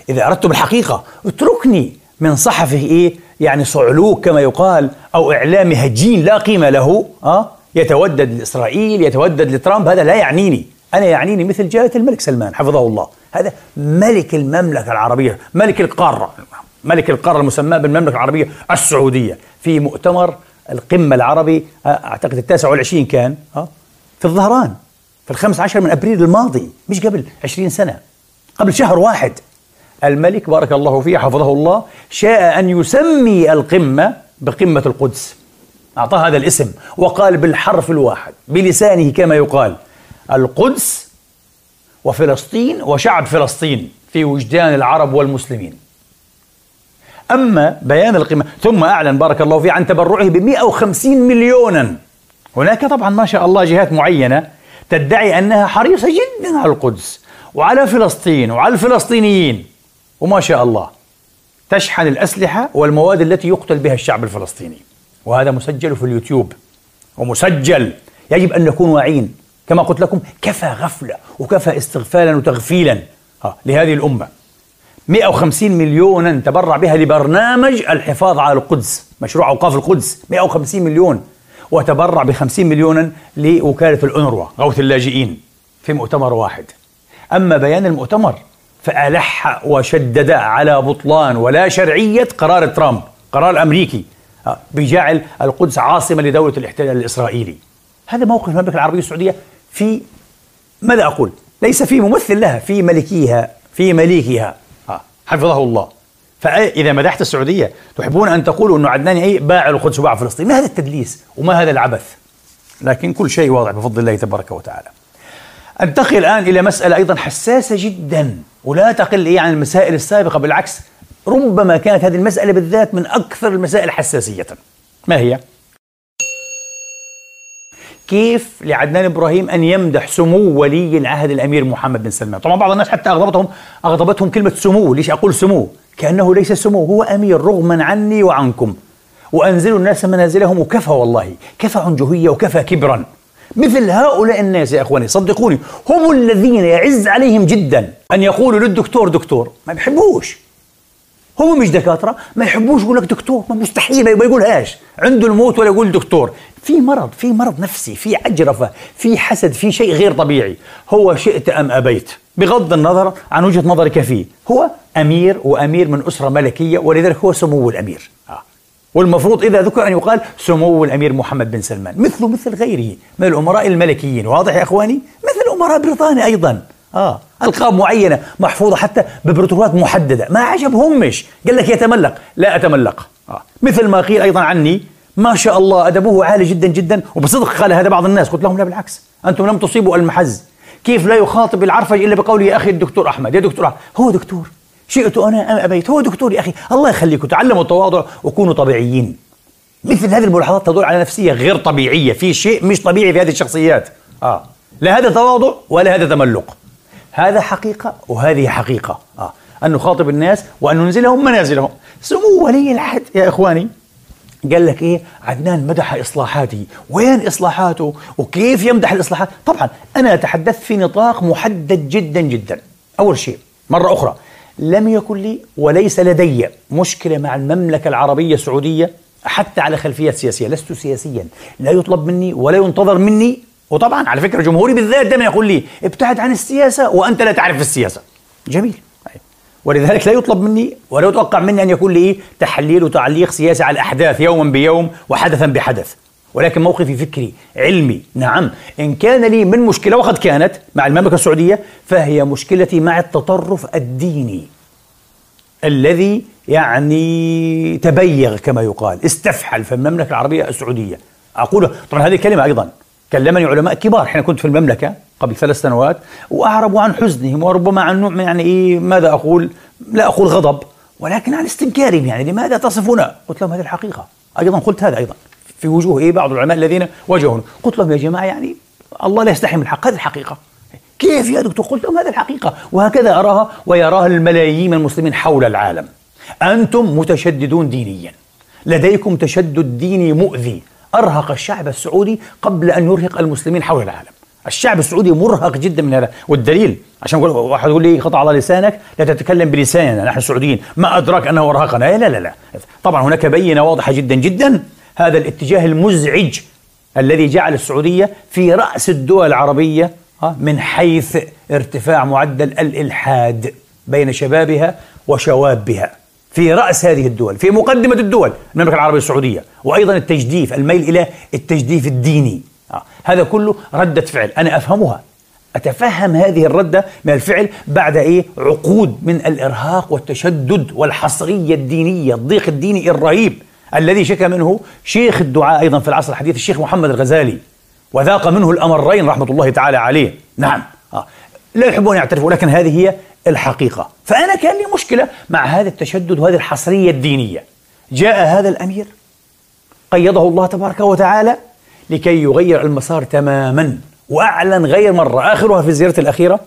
إذا أردتم الحقيقة اتركني من صحفه إيه؟ يعني صعلوك كما يقال أو إعلام هجين لا قيمة له أه؟ يتودد لإسرائيل يتودد لترامب هذا لا يعنيني. أنا يعنيني مثل جلالة الملك سلمان حفظه الله. هذا ملك المملكة العربية ملك القارة ملك القارة المسماة بالمملكة العربية السعودية في مؤتمر القمة العربي أعتقد التاسع والعشرين كان أه؟ في الظهران في الخمس عشر من أبريل الماضي مش قبل عشرين سنة قبل شهر واحد. الملك بارك الله فيه حفظه الله شاء أن يسمي القمة بقمة القدس. أعطاه هذا الاسم وقال بالحرف الواحد بلسانه كما يقال القدس وفلسطين وشعب فلسطين في وجدان العرب والمسلمين. أما بيان القمة ثم أعلن بارك الله فيه عن تبرعه ب 150 مليونا. هناك طبعا ما شاء الله جهات معينة تدعي أنها حريصة جدا على القدس وعلى فلسطين وعلى الفلسطينيين. وما شاء الله تشحن الأسلحة والمواد التي يقتل بها الشعب الفلسطيني. وهذا مسجل في اليوتيوب. ومسجل يجب أن نكون واعيين. كما قلت لكم كفى غفلة وكفى استغفالا وتغفيلا. لهذه الأمة. 150 مليونا تبرع بها لبرنامج الحفاظ على القدس مشروع أوقاف القدس 150 مليون وتبرع ب 50 مليونا لوكالة الأنروا غوث اللاجئين في مؤتمر واحد. أما بيان المؤتمر فألح وشدد على بطلان ولا شرعية قرار ترامب قرار الأمريكي آه، بجعل القدس عاصمة لدولة الاحتلال الإسرائيلي. هذا موقف المملكة العربية السعودية في ماذا أقول؟ ليس في ممثل لها في ملكيها في مليكها. حفظه الله. فإذا مدحت السعودية تحبون أن تقولوا أنه عدناني أي باع القدس وباع فلسطين؟ ما هذا التدليس وما هذا العبث؟ لكن كل شيء واضح بفضل الله تبارك وتعالى. أنتقل الآن إلى مسألة أيضا حساسة جدا ولا تقل إيه عن المسائل السابقة بالعكس ربما كانت هذه المسألة بالذات من أكثر المسائل حساسية. ما هي؟ كيف لعدنان إبراهيم أن يمدح سمو ولي العهد الأمير محمد بن سلمان، طبعا بعض الناس حتى اغضبتهم أغضبتهم كلمة سمو، ليش أقول سمو؟ كأنه ليس سمو هو أمير رغما عني وعنكم. وانزلوا الناس منازلهم وكفى والله، كفى عنجهيه وكفى كبرا. مثل هؤلاء الناس يا إخواني صدقوني هم الذين يعز عليهم جدا أن يقولوا للدكتور دكتور ما بيحبوش هم مش دكاترة. ما يحبوش يقول لك دكتور ما مستحيل ما يقولهاش. عنده الموت ولا يقول دكتور. في مرض في مرض نفسي في عجرفه في حسد في شيء غير طبيعي. هو شئت أم أبيت. بغض النظر عن وجهة نظرك فيه. هو أمير وأمير من أسرة ملكية ولذلك هو سمو الأمير. آه. والمفروض إذا ذكر أن يقال سمو الأمير محمد بن سلمان. مثله مثل غيره من الأمراء الملكيين. واضح يا أخواني؟ مثل أمراء بريطانيا أيضا. آه. ألقاب معينة محفوظة حتى ببروتوكولات محددة. ما عجبهمش. قال لك يتملق. لا أتملق. آه. مثل ما قيل أيضا عني ما شاء الله أدبه عالي جدا جدا وبصدق قال هذا بعض الناس. قلت لهم لا بالعكس. أنتم لم تصيبوا المحز. كيف لا يخاطب العرفج إلا بقوله يا أخي الدكتور أحمد؟ يا دكتور أحمد. هو دكتور. شئت أنا أم أبيت؟ هو دكتور يا أخي. الله يخليكم. تعلموا التواضع وكونوا طبيعيين. مثل هذه الملاحظات تدل على نفسية غير طبيعية. في شيء مش طبيعي في هذه الشخصيات. آه. لا هذا تواضع ولا هذا تملق. هذا حقيقة وهذه حقيقة. آه. أن نخاطب الناس وأن ننزلهم منازلهم. سمو ولي العهد يا إخواني. قال لك إيه؟ عدنان مدح إصلاحاته. وين إصلاحاته؟ وكيف يمدح الإصلاحات؟ طبعا أنا أتحدث في نطاق محدد جدا جدا. أول شيء مرة أخرى لم يكن لي وليس لدي مشكلة مع المملكة العربية السعودية حتى على خلفيات سياسية. لست سياسيا. لا يطلب مني ولا ينتظر مني وطبعا على فكرة جمهوري بالذات دائما يقول لي ابتعد عن السياسة وأنت لا تعرف السياسة. جميل. ولذلك لا يطلب مني ولا يتوقع مني أن يكون لي تحليل وتعليق سياسي على الأحداث يوما بيوم وحدثا بحدث. ولكن موقفي فكري علمي نعم. إن كان لي من مشكلة وقد كانت مع المملكة السعودية فهي مشكلتي مع التطرف الديني الذي يعني تبيغ كما يقال استفحل في المملكة العربية السعودية. أقول طبعا هذه الكلمة أيضا. كلمني علماء كبار. حين كنت في المملكة قبل ثلاث سنوات وأعربوا عن حزنهم وربما عن نوع من يعني إيه ماذا أقول؟ لا أقول غضب ولكن عن استنكارهم يعني. لماذا تصفنا؟ قلت لهم هذه الحقيقة. أيضا قلت هذا أيضا. في وجوه إيه بعض العلماء الذين واجهوني قلت لهم يا جماعة يعني الله لا يستحي من الحق. هذه الحقيقة. كيف يا دكتور؟ قلت لهم هذه الحقيقة. وهكذا أراها ويراها الملايين من المسلمين حول العالم. أنتم متشددون دينيا. لديكم تشدد ديني مؤذي. أرهق الشعب السعودي قبل أن يرهق المسلمين حول العالم. الشعب السعودي مرهق جدا من هذا. والدليل عشان واحد يقول لي خطأ على لسانك لا تتكلم بلساننا نحن السعوديين. ما أدراك أنه أرهقنا. لا لا لا. طبعا هناك بينة واضحة جدا جدا. هذا الاتجاه المزعج الذي جعل السعودية في رأس الدول العربية من حيث ارتفاع معدل الإلحاد بين شبابها وشوابها. في رأس هذه الدول في مقدمة الدول المملكة العربية السعودية وأيضا التجديف الميل إلى التجديف الديني آه. هذا كله ردة فعل أنا أفهمها أتفهم هذه الردة من الفعل بعد إيه عقود من الإرهاق والتشدد والحصرية الدينية الضيق الديني الرهيب الذي شكى منه شيخ الدعاء أيضا في العصر الحديث الشيخ محمد الغزالي وذاق منه الأمرين رحمة الله تعالى عليه نعم آه. لا يحبون يعترفوا لكن هذه هي الحقيقة. فأنا كان لي مشكلة مع هذا التشدد وهذه الحصرية الدينية. جاء هذا الأمير قيضه الله تبارك وتعالى لكي يغير المسار تماما وأعلن غير مرة آخرها في زيارته الأخيرة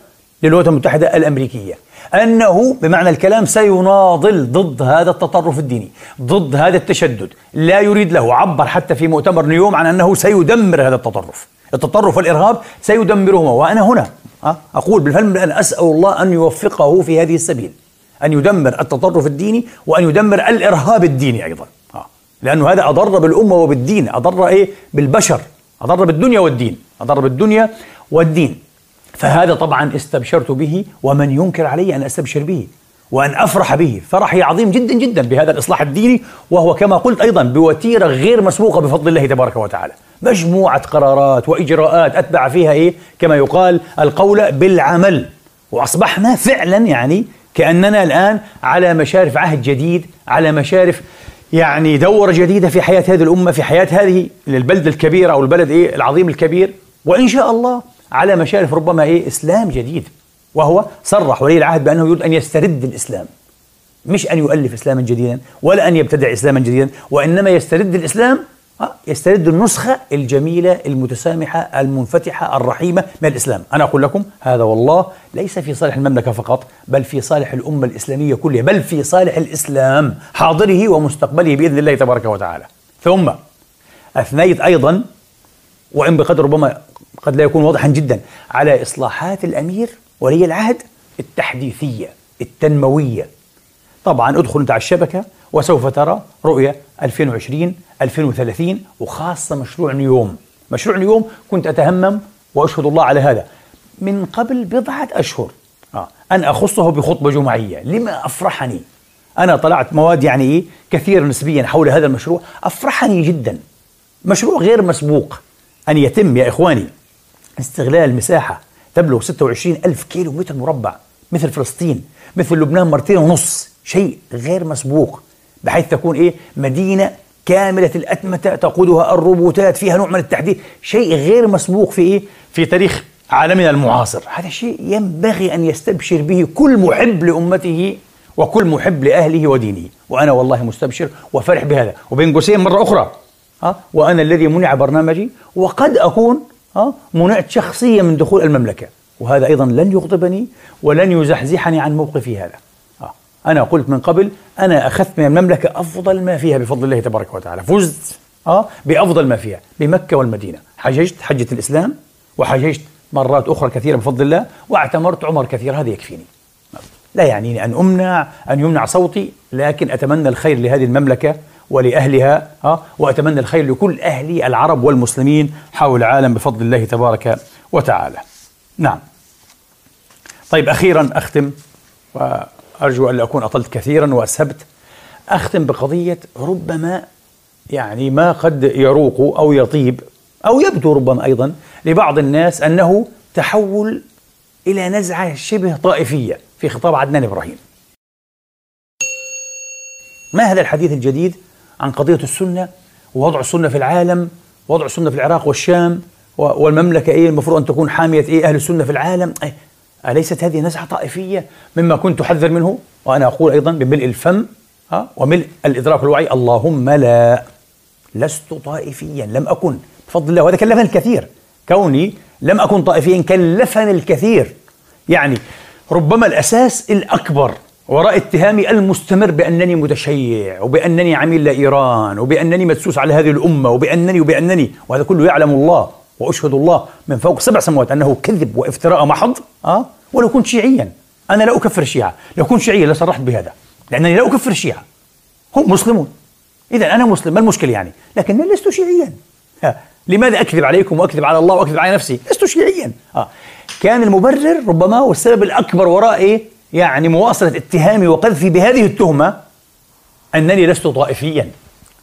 للولايات المتحدة الأمريكية أنه بمعنى الكلام سيناضل ضد هذا التطرف الديني ضد هذا التشدد لا يريد له عبر حتى في مؤتمر نيوم عن أنه سيدمر هذا التطرف. التطرف والإرهاب سيدمرهما وأنا هنا. أقول بالفهم أن أسأل الله أن يوفقه في هذه السبيل؟ أن يدمر التطرف الديني وأن يدمر الإرهاب الديني أيضا. لأنه هذا أضر بالأمة وبالدين أضر إيه؟ بالبشر أضر بالدنيا والدين أضر بالدنيا والدين. فهذا طبعا استبشرت به ومن ينكر علي أن أستبشر به وأن أفرح به. فرحي عظيم جدا جدا بهذا الإصلاح الديني وهو كما قلت أيضا بوتيرة غير مسبوقة بفضل الله تبارك وتعالى. مجموعة قرارات وإجراءات أتبع فيها إيه؟ كما يقال القول بالعمل. وأصبحنا فعلا يعني كأننا الآن على مشارف عهد جديد على مشارف يعني دورة جديدة في حياة هذه الأمة في حياة هذه البلدة الكبيرة أو البلد إيه؟ العظيم الكبير. وإن شاء الله على مشارف ربما إيه؟ إسلام جديد. وهو صرح ولي العهد بأنه يريد أن يسترد الإسلام. مش أن يؤلف إسلاما جديدا ولا أن يبتدع إسلاما جديدا وإنما يسترد الإسلام يسترد النسخة الجميلة المتسامحة المنفتحة الرحيمة من الإسلام. أنا أقول لكم هذا والله ليس في صالح المملكة فقط بل في صالح الأمة الإسلامية كلها بل في صالح الإسلام حاضره ومستقبله بإذن الله تبارك وتعالى. ثم أثنيت أيضا وإن بقدر ربما قد لا يكون واضحا جدا على إصلاحات الأمير ولي العهد التحديثية التنموية. طبعا ادخل انت على الشبكة وسوف ترى رؤية 2020 2030 وخاصة مشروع نيوم. مشروع نيوم كنت أتهمم وأشهد الله على هذا. من قبل بضعة أشهر آه. أن أخصه بخطبة جمعية. لما أفرحني؟ أنا طلعت مواد يعني إيه؟ كثير نسبيا حول هذا المشروع. أفرحني جدا. مشروع غير مسبوق. أن يتم يا إخواني استغلال مساحة تبلغ 26 ألف كيلو متر مربع مثل فلسطين مثل لبنان مرتين ونص. شيء غير مسبوق بحيث تكون إيه؟ مدينة كاملة الأتمتة تقودها الروبوتات فيها نوع من التحديث شيء غير مسبوق في إيه؟ في تاريخ عالمنا المعاصر. هذا شيء ينبغي أن يستبشر به كل محب لأمته وكل محب لأهله ودينه. وأنا والله مستبشر وفرح بهذا. وبين قوسين مرة أخرى. ها؟ وأنا الذي منع برنامجي وقد أكون ها؟ منعت شخصيا من دخول المملكة. وهذا أيضا لن يغضبني ولن يزحزحني عن موقفي هذا. أنا قلت من قبل أنا أخذت من المملكة أفضل ما فيها بفضل الله تبارك وتعالى. فزت أه بأفضل ما فيها بمكة والمدينة. حججت حجة الإسلام وحججت مرات أخرى كثيرة بفضل الله واعتمرت عمر كثير هذا يكفيني. لا يعنيني أن أمنع أن يمنع صوتي لكن أتمنى الخير لهذه المملكة ولأهلها ها وأتمنى الخير لكل أهلي العرب والمسلمين حول العالم بفضل الله تبارك وتعالى. نعم. طيب أخيرا أختم وأرجو أن أكون أطلت كثيرا وأسهبت. أختم بقضية ربما يعني ما قد يروق أو يطيب أو يبدو ربما أيضا لبعض الناس أنه تحول إلى نزعة شبه طائفية في خطاب عدنان إبراهيم. ما هذا الحديث الجديد عن قضية السنة ووضع السنة في العالم وضع السنة في العراق والشام والمملكة إيه المفروض أن تكون حامية إيه أهل السنة في العالم؟ أي أليست هذه نزعة طائفية مما كنت أحذر منه؟ وأنا أقول أيضا بملء الفم ها وملء الإدراك والوعي. اللهم لا لست طائفيا لم أكن. بفضل الله وهذا كلفني الكثير. كوني لم أكن طائفيا كلفني الكثير. يعني ربما الأساس الأكبر وراء اتهامي المستمر بأنني متشيع وبأنني عميل لإيران وبأنني مدسوس على هذه الأمة وبأنني وبأنني وهذا كله يعلم الله. وأشهد الله من فوق سبع سماوات أنه كذب وافتراء محض أه؟ ولو كنت شيعيا. أنا لا أكفر الشيعة لو كنت شيعيا لصرحت بهذا. لأنني لا أكفر الشيعة هم مسلمون. إذا أنا مسلم. ما المشكلة يعني؟ لكنني لست شيعيا. لماذا أكذب عليكم وأكذب على الله وأكذب على نفسي؟ لست شيعيا. آه. كان المبرر ربما والسبب الأكبر وراء إيه؟ يعني مواصلة اتهامي وقذفي بهذه التهمة أنني لست طائفيا.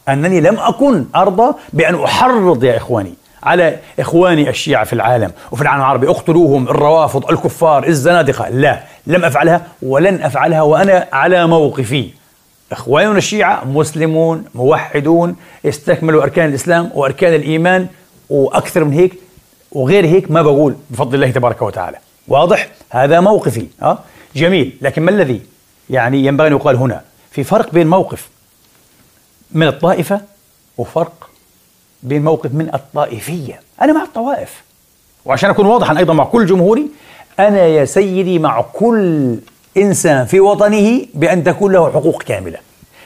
أنني لم أكن أرضى بأن أحرض يا إخواني. على إخواني الشيعة في العالم وفي العالم العربي اقتلوهم الروافض الكفار الزنادقة. لا لم أفعلها ولن أفعلها وأنا على موقفي. إخواننا الشيعة مسلمون موحدون استكملوا أركان الإسلام وأركان الإيمان وأكثر من هيك وغير هيك ما بقول بفضل الله تبارك وتعالى. واضح؟ هذا موقفي. أه؟ جميل. لكن ما الذي يعني ينبغي أن يقال هنا؟ في فرق بين موقف من الطائفة وفرق بين موقف من الطائفية. أنا مع الطوائف. وعشان أكون واضحا أيضا مع كل جمهوري أنا يا سيدي مع كل إنسان في وطنه بأن تكون له حقوق كاملة.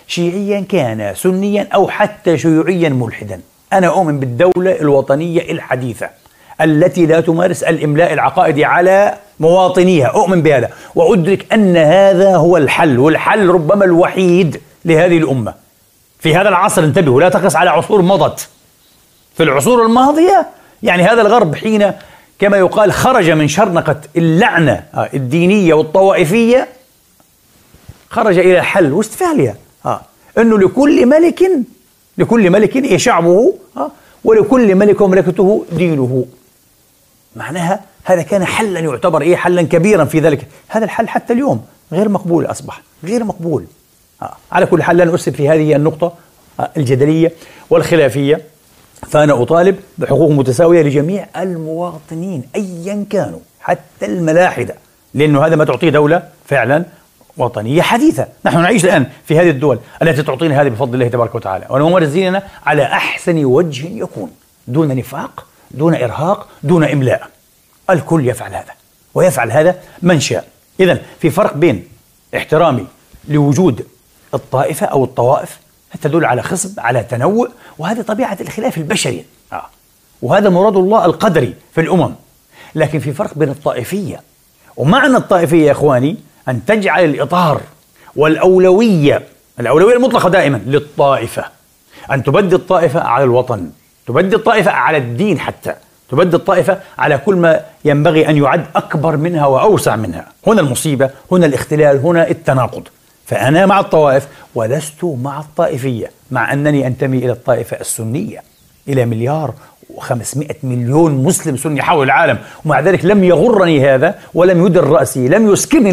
شيعيا كان سنيا أو حتى شيوعيا ملحدا. أنا أؤمن بالدولة الوطنية الحديثة التي لا تمارس الإملاء العقائدي على مواطنيها. أؤمن بهذا. وأدرك أن هذا هو الحل والحل ربما الوحيد لهذه الأمة. في هذا العصر انتبهوا لا تقص على عصور مضت. في العصور الماضية يعني هذا الغرب حين كما يقال خرج من شرنقة اللعنة آه، الدينية والطوائفية خرج إلى حل واستفالها آه. أنه لكل ملك لكل ملك شعبه آه. ولكل ملك وملكته دينه معناها هذا كان حلا يعتبر إيه حلا كبيرا في ذلك هذا الحل حتى اليوم غير مقبول أصبح غير مقبول آه. على كل حال لا نؤسف في هذه النقطة آه. الجدلية فأنا أطالب بحقوق متساوية لجميع المواطنين ايا كانوا حتى الملاحدة لأنه هذا ما تعطيه دولة فعلا وطنية حديثة، نحن نعيش الآن في هذه الدول التي تعطينا هذه بفضل الله تبارك وتعالى، ونمارس ديننا على أحسن وجه يكون، دون نفاق، دون إرهاق، دون إملاء. الكل يفعل هذا، ويفعل هذا من شاء. اذا في فرق بين احترامي لوجود الطائفة أو الطوائف تدل على خصب، على تنوع، وهذه طبيعة الخلاف البشري. آه. وهذا مراد الله القدري في الأمم. لكن في فرق بين الطائفية ومعنى الطائفية يا إخواني أن تجعل الإطار والأولوية الأولوية المطلقة دائما للطائفة أن تبدي الطائفة على الوطن تبدي الطائفة على الدين حتى تبدي الطائفة على كل ما ينبغي أن يعد أكبر منها وأوسع منها هنا المصيبة هنا الاختلال هنا التناقض فأنا مع الطوائف ولست مع الطائفية مع أنني أنتمي إلى الطائفة السنية إلى مليار و500 مليون مسلم سني حول العالم ومع ذلك لم يغرني هذا ولم يدر رأسي لم يسكرني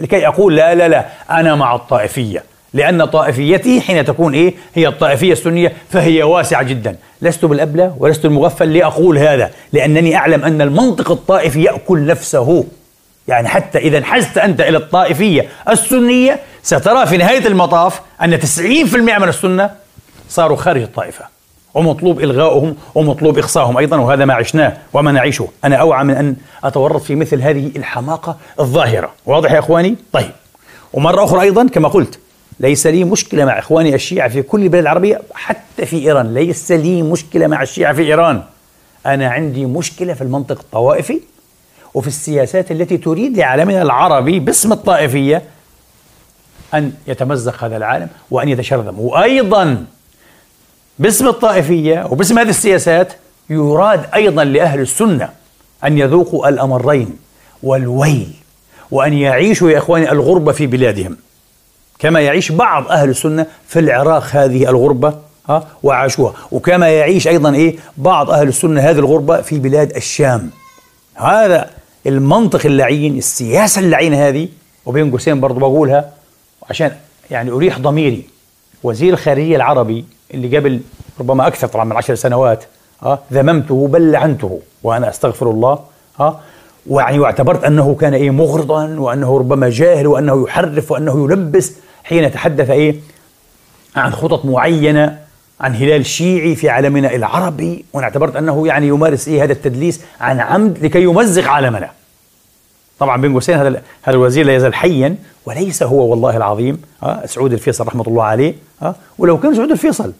لكي أقول لا لا لا أنا مع الطائفية لأن طائفيتي حين تكون إيه؟ هي الطائفية السنية فهي واسعة جدا. لست بالأبلة ولست المغفل لأقول هذا لأنني أعلم أن المنطق الطائفي يأكل نفسه. يعني حتى إذا انحزت أنت إلى الطائفية السنية سترى في نهاية المطاف أن 90% من السنة صاروا خارج الطائفة. ومطلوب إلغاؤهم ومطلوب إخصائهم أيضا وهذا ما عشناه وما نعيشه. أنا أوعى من أن أتورط في مثل هذه الحماقة الظاهرة. واضح يا إخواني؟ طيب. ومرة أخرى أيضا كما قلت ليس لي مشكلة مع إخواني الشيعة في كل البلاد العربية حتى في إيران. ليس لي مشكلة مع الشيعة في إيران. أنا عندي مشكلة في المنطق الطوائفي وفي السياسات التي تريد لعالمنا العربي باسم الطائفية أن يتمزق هذا العالم وأن يتشرذم. وأيضا باسم الطائفية وباسم هذه السياسات يراد أيضا لأهل السنة أن يذوقوا الأمرين والويل وأن يعيشوا يا إخواني الغربة في بلادهم. كما يعيش بعض أهل السنة في العراق هذه الغربة ها وعاشوها. وكما يعيش أيضا إيه؟ بعض أهل السنة هذه الغربة في بلاد الشام. هذا المنطق اللعين السياسة اللعينة هذه وبين قوسين برضه بقولها عشان يعني أريح ضميري. وزير الخارجية العربي اللي قبل ربما أكثر طبعا من عشر سنوات ها ذممته بل لعنته وأنا أستغفر الله ها ويعني واعتبرت أنه كان إيه مغرضا وأنه ربما جاهل وأنه يحرف وأنه يلبس حين تحدث إيه عن خطط معينة عن هلال شيعي في عالمنا العربي وأنا اعتبرت أنه يعني يمارس إيه هذا التدليس عن عمد لكي يمزق عالمنا. طبعا بين قوسين هذا هذا الوزير لا يزال حيا وليس هو والله العظيم. ها سعود الفيصل رحمة الله عليه. ها ولو كان سعود الفيصل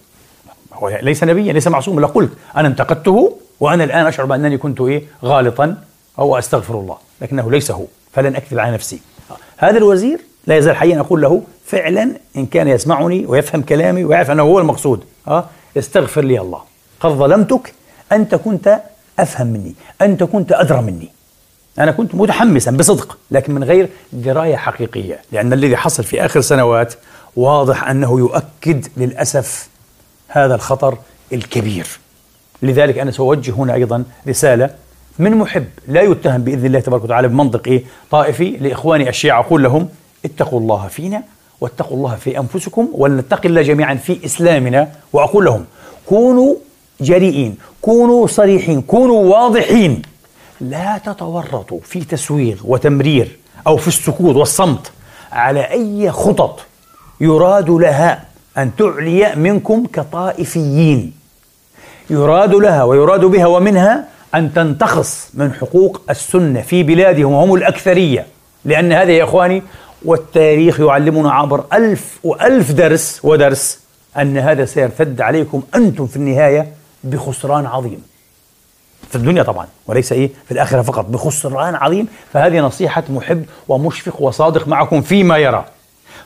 هو ليس نبيا ليس معصوما. لقلت أنا انتقدته وأنا الآن أشعر بأنني كنت إيه غالطا أو أستغفر الله لكنه ليس هو. فلن أكذب على نفسي. هذا الوزير لا يزال حيا. أقول له فعلا إن كان يسمعني ويفهم كلامي ويعرف أنه هو المقصود. ها استغفر لي الله. قد ظلمتك انت كنت أفهم مني انت كنت أدرى مني. أنا كنت متحمسا بصدق لكن من غير دراية حقيقية لأن الذي حصل في آخر سنوات واضح أنه يؤكد للأسف هذا الخطر الكبير. لذلك أنا سأوجه هنا أيضا رسالة من محب لا يتهم بإذن الله تبارك وتعالى بمنطق إيه طائفي لإخواني الشيعة أقول لهم اتقوا الله فينا واتقوا الله في أنفسكم ولنتقي الله جميعا في إسلامنا. وأقول لهم كونوا جريئين كونوا صريحين كونوا واضحين. لا تتورطوا في تسويغ وتمرير أو في السكوت والصمت على أي خطط يراد لها أن تعلي منكم كطائفيين. يراد لها ويراد بها ومنها أن تنتخص من حقوق السنة في بلادهم وهم الأكثرية. لأن هذا يا إخواني والتاريخ يعلمنا عبر ألف وألف درس ودرس أن هذا سيرتد عليكم أنتم في النهاية بخسران عظيم. في الدنيا طبعا وليس إيه؟ في الآخرة فقط بخسران عظيم. فهذه نصيحة محب ومشفق وصادق معكم فيما يرى.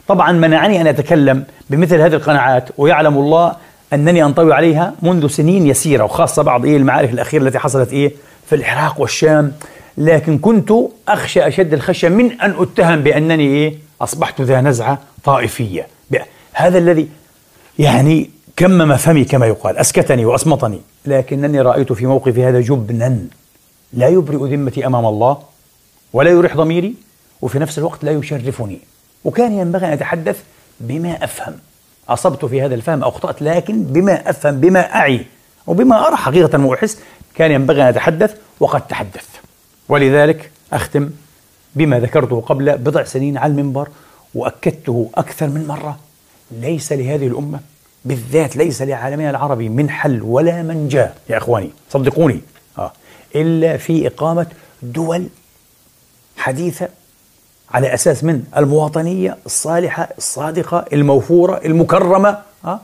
طبعا منعني أن أتكلم بمثل هذه القناعات ويعلم الله أنني أنطوي عليها منذ سنين يسيرة وخاصة بعض إيه المعارك الأخيرة التي حصلت إيه؟ في العراق والشام. لكن كنت أخشى أشد الخشية من أن أتهم بأنني إيه؟ أصبحت ذا نزعة طائفية. هذا الذي يعني كمم فمي كما يقال أسكتني وأصمتني. لكنني رأيت في موقفي هذا جبنا. لا يبرئ ذمتي أمام الله ولا يريح ضميري وفي نفس الوقت لا يشرفني. وكان ينبغي أن أتحدث بما أفهم. أصبت في هذا الفهم أو أخطأت لكن بما أفهم بما أعي وبما أرى حقيقة وأحس كان ينبغي أن أتحدث وقد تحدثت. ولذلك أختم بما ذكرته قبل بضع سنين على المنبر وأكدته أكثر من مرة. ليس لهذه الأمة بالذات ليس لعالمنا العربي من حل ولا منجا يا إخواني صدقوني. آه. إلا في إقامة دول حديثة على أساس من المواطنية الصالحة الصادقة الموفورة المكرمة. آه.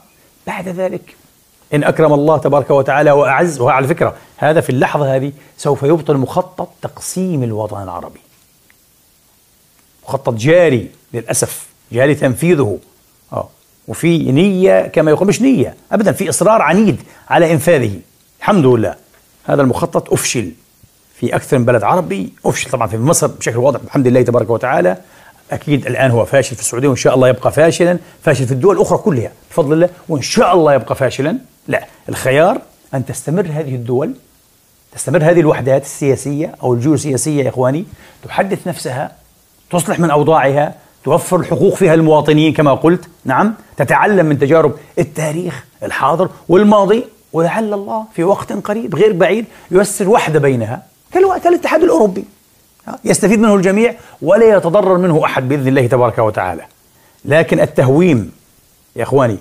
بعد ذلك إن أكرم الله تبارك وتعالى وأعز وعلى فكرة هذا في اللحظة هذه سوف يبطل مخطط تقسيم الوطن العربي. مخطط جاري للأسف جاري تنفيذه. آه. وفي نية كما يقول مش نية أبدا في إصرار عنيد على إنفاذه. الحمد لله. هذا المخطط أفشل في أكثر من بلد عربي أفشل طبعا في مصر بشكل واضح الحمد لله تبارك وتعالى. أكيد الآن هو فاشل في السعودية وإن شاء الله يبقى فاشلا فاشل في الدول الأخرى كلها بفضل الله وإن شاء الله يبقى فاشلا. لا الخيار أن تستمر هذه الدول تستمر هذه الوحدات السياسية أو الجيوسياسية يا إخواني؟ تحدث نفسها تصلح من أوضاعها توفر الحقوق فيها للمواطنين كما قلت. نعم تتعلم من تجارب التاريخ الحاضر والماضي ولعل الله في وقت قريب غير بعيد ييسر وحدة بينها. كالوقت الاتحاد الأوروبي. يستفيد منه الجميع ولا يتضرر منه أحد بإذن الله تبارك وتعالى. لكن التهويم يا إخواني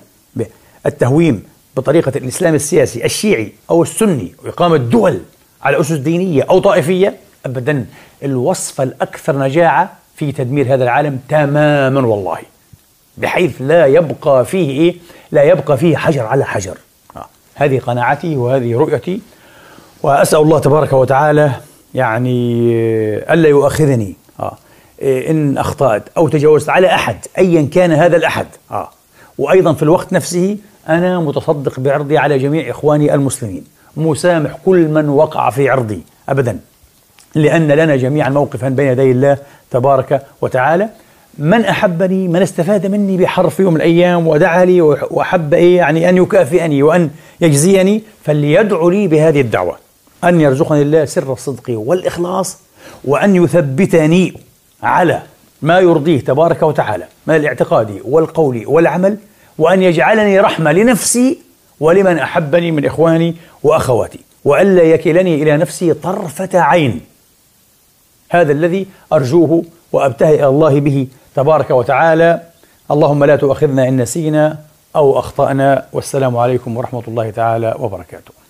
التهويم بطريقة الإسلام السياسي الشيعي أو السني وإقامة دول على أسس دينية أو طائفية أبدا الوصفة الأكثر نجاعة في تدمير هذا العالم تماما والله بحيث لا يبقى فيه إيه؟ لا يبقى فيه حجر على حجر آه. هذه قناعتي وهذه رؤيتي وأسأل الله تبارك وتعالى يعني ألا يؤاخذني. آه. إن أخطأت أو تجاوزت على أحد أيا كان هذا الأحد آه. وأيضا في الوقت نفسه أنا متصدق بعرضي على جميع إخواني المسلمين مسامح كل من وقع في عرضي أبدا. لأن لنا جميعا موقفا بين يدي الله تبارك وتعالى. من أحبني من استفاد مني بحرف يوم من الأيام ودعا لي وأحب إيه يعني أن يكافئني وأن يجزيني فليدعو لي بهذه الدعوة. أن يرزقني الله سر الصدق والإخلاص وأن يثبتني على ما يرضيه تبارك وتعالى من الاعتقاد والقول والعمل وأن يجعلني رحمة لنفسي ولمن أحبني من إخواني وأخواتي وألا يكلني إلى نفسي طرفة عين. هذا الذي أرجوه وأبتهي إلى الله به تبارك وتعالى. اللهم لا تؤاخذنا إن نسينا أو أخطأنا والسلام عليكم ورحمة الله تعالى وبركاته.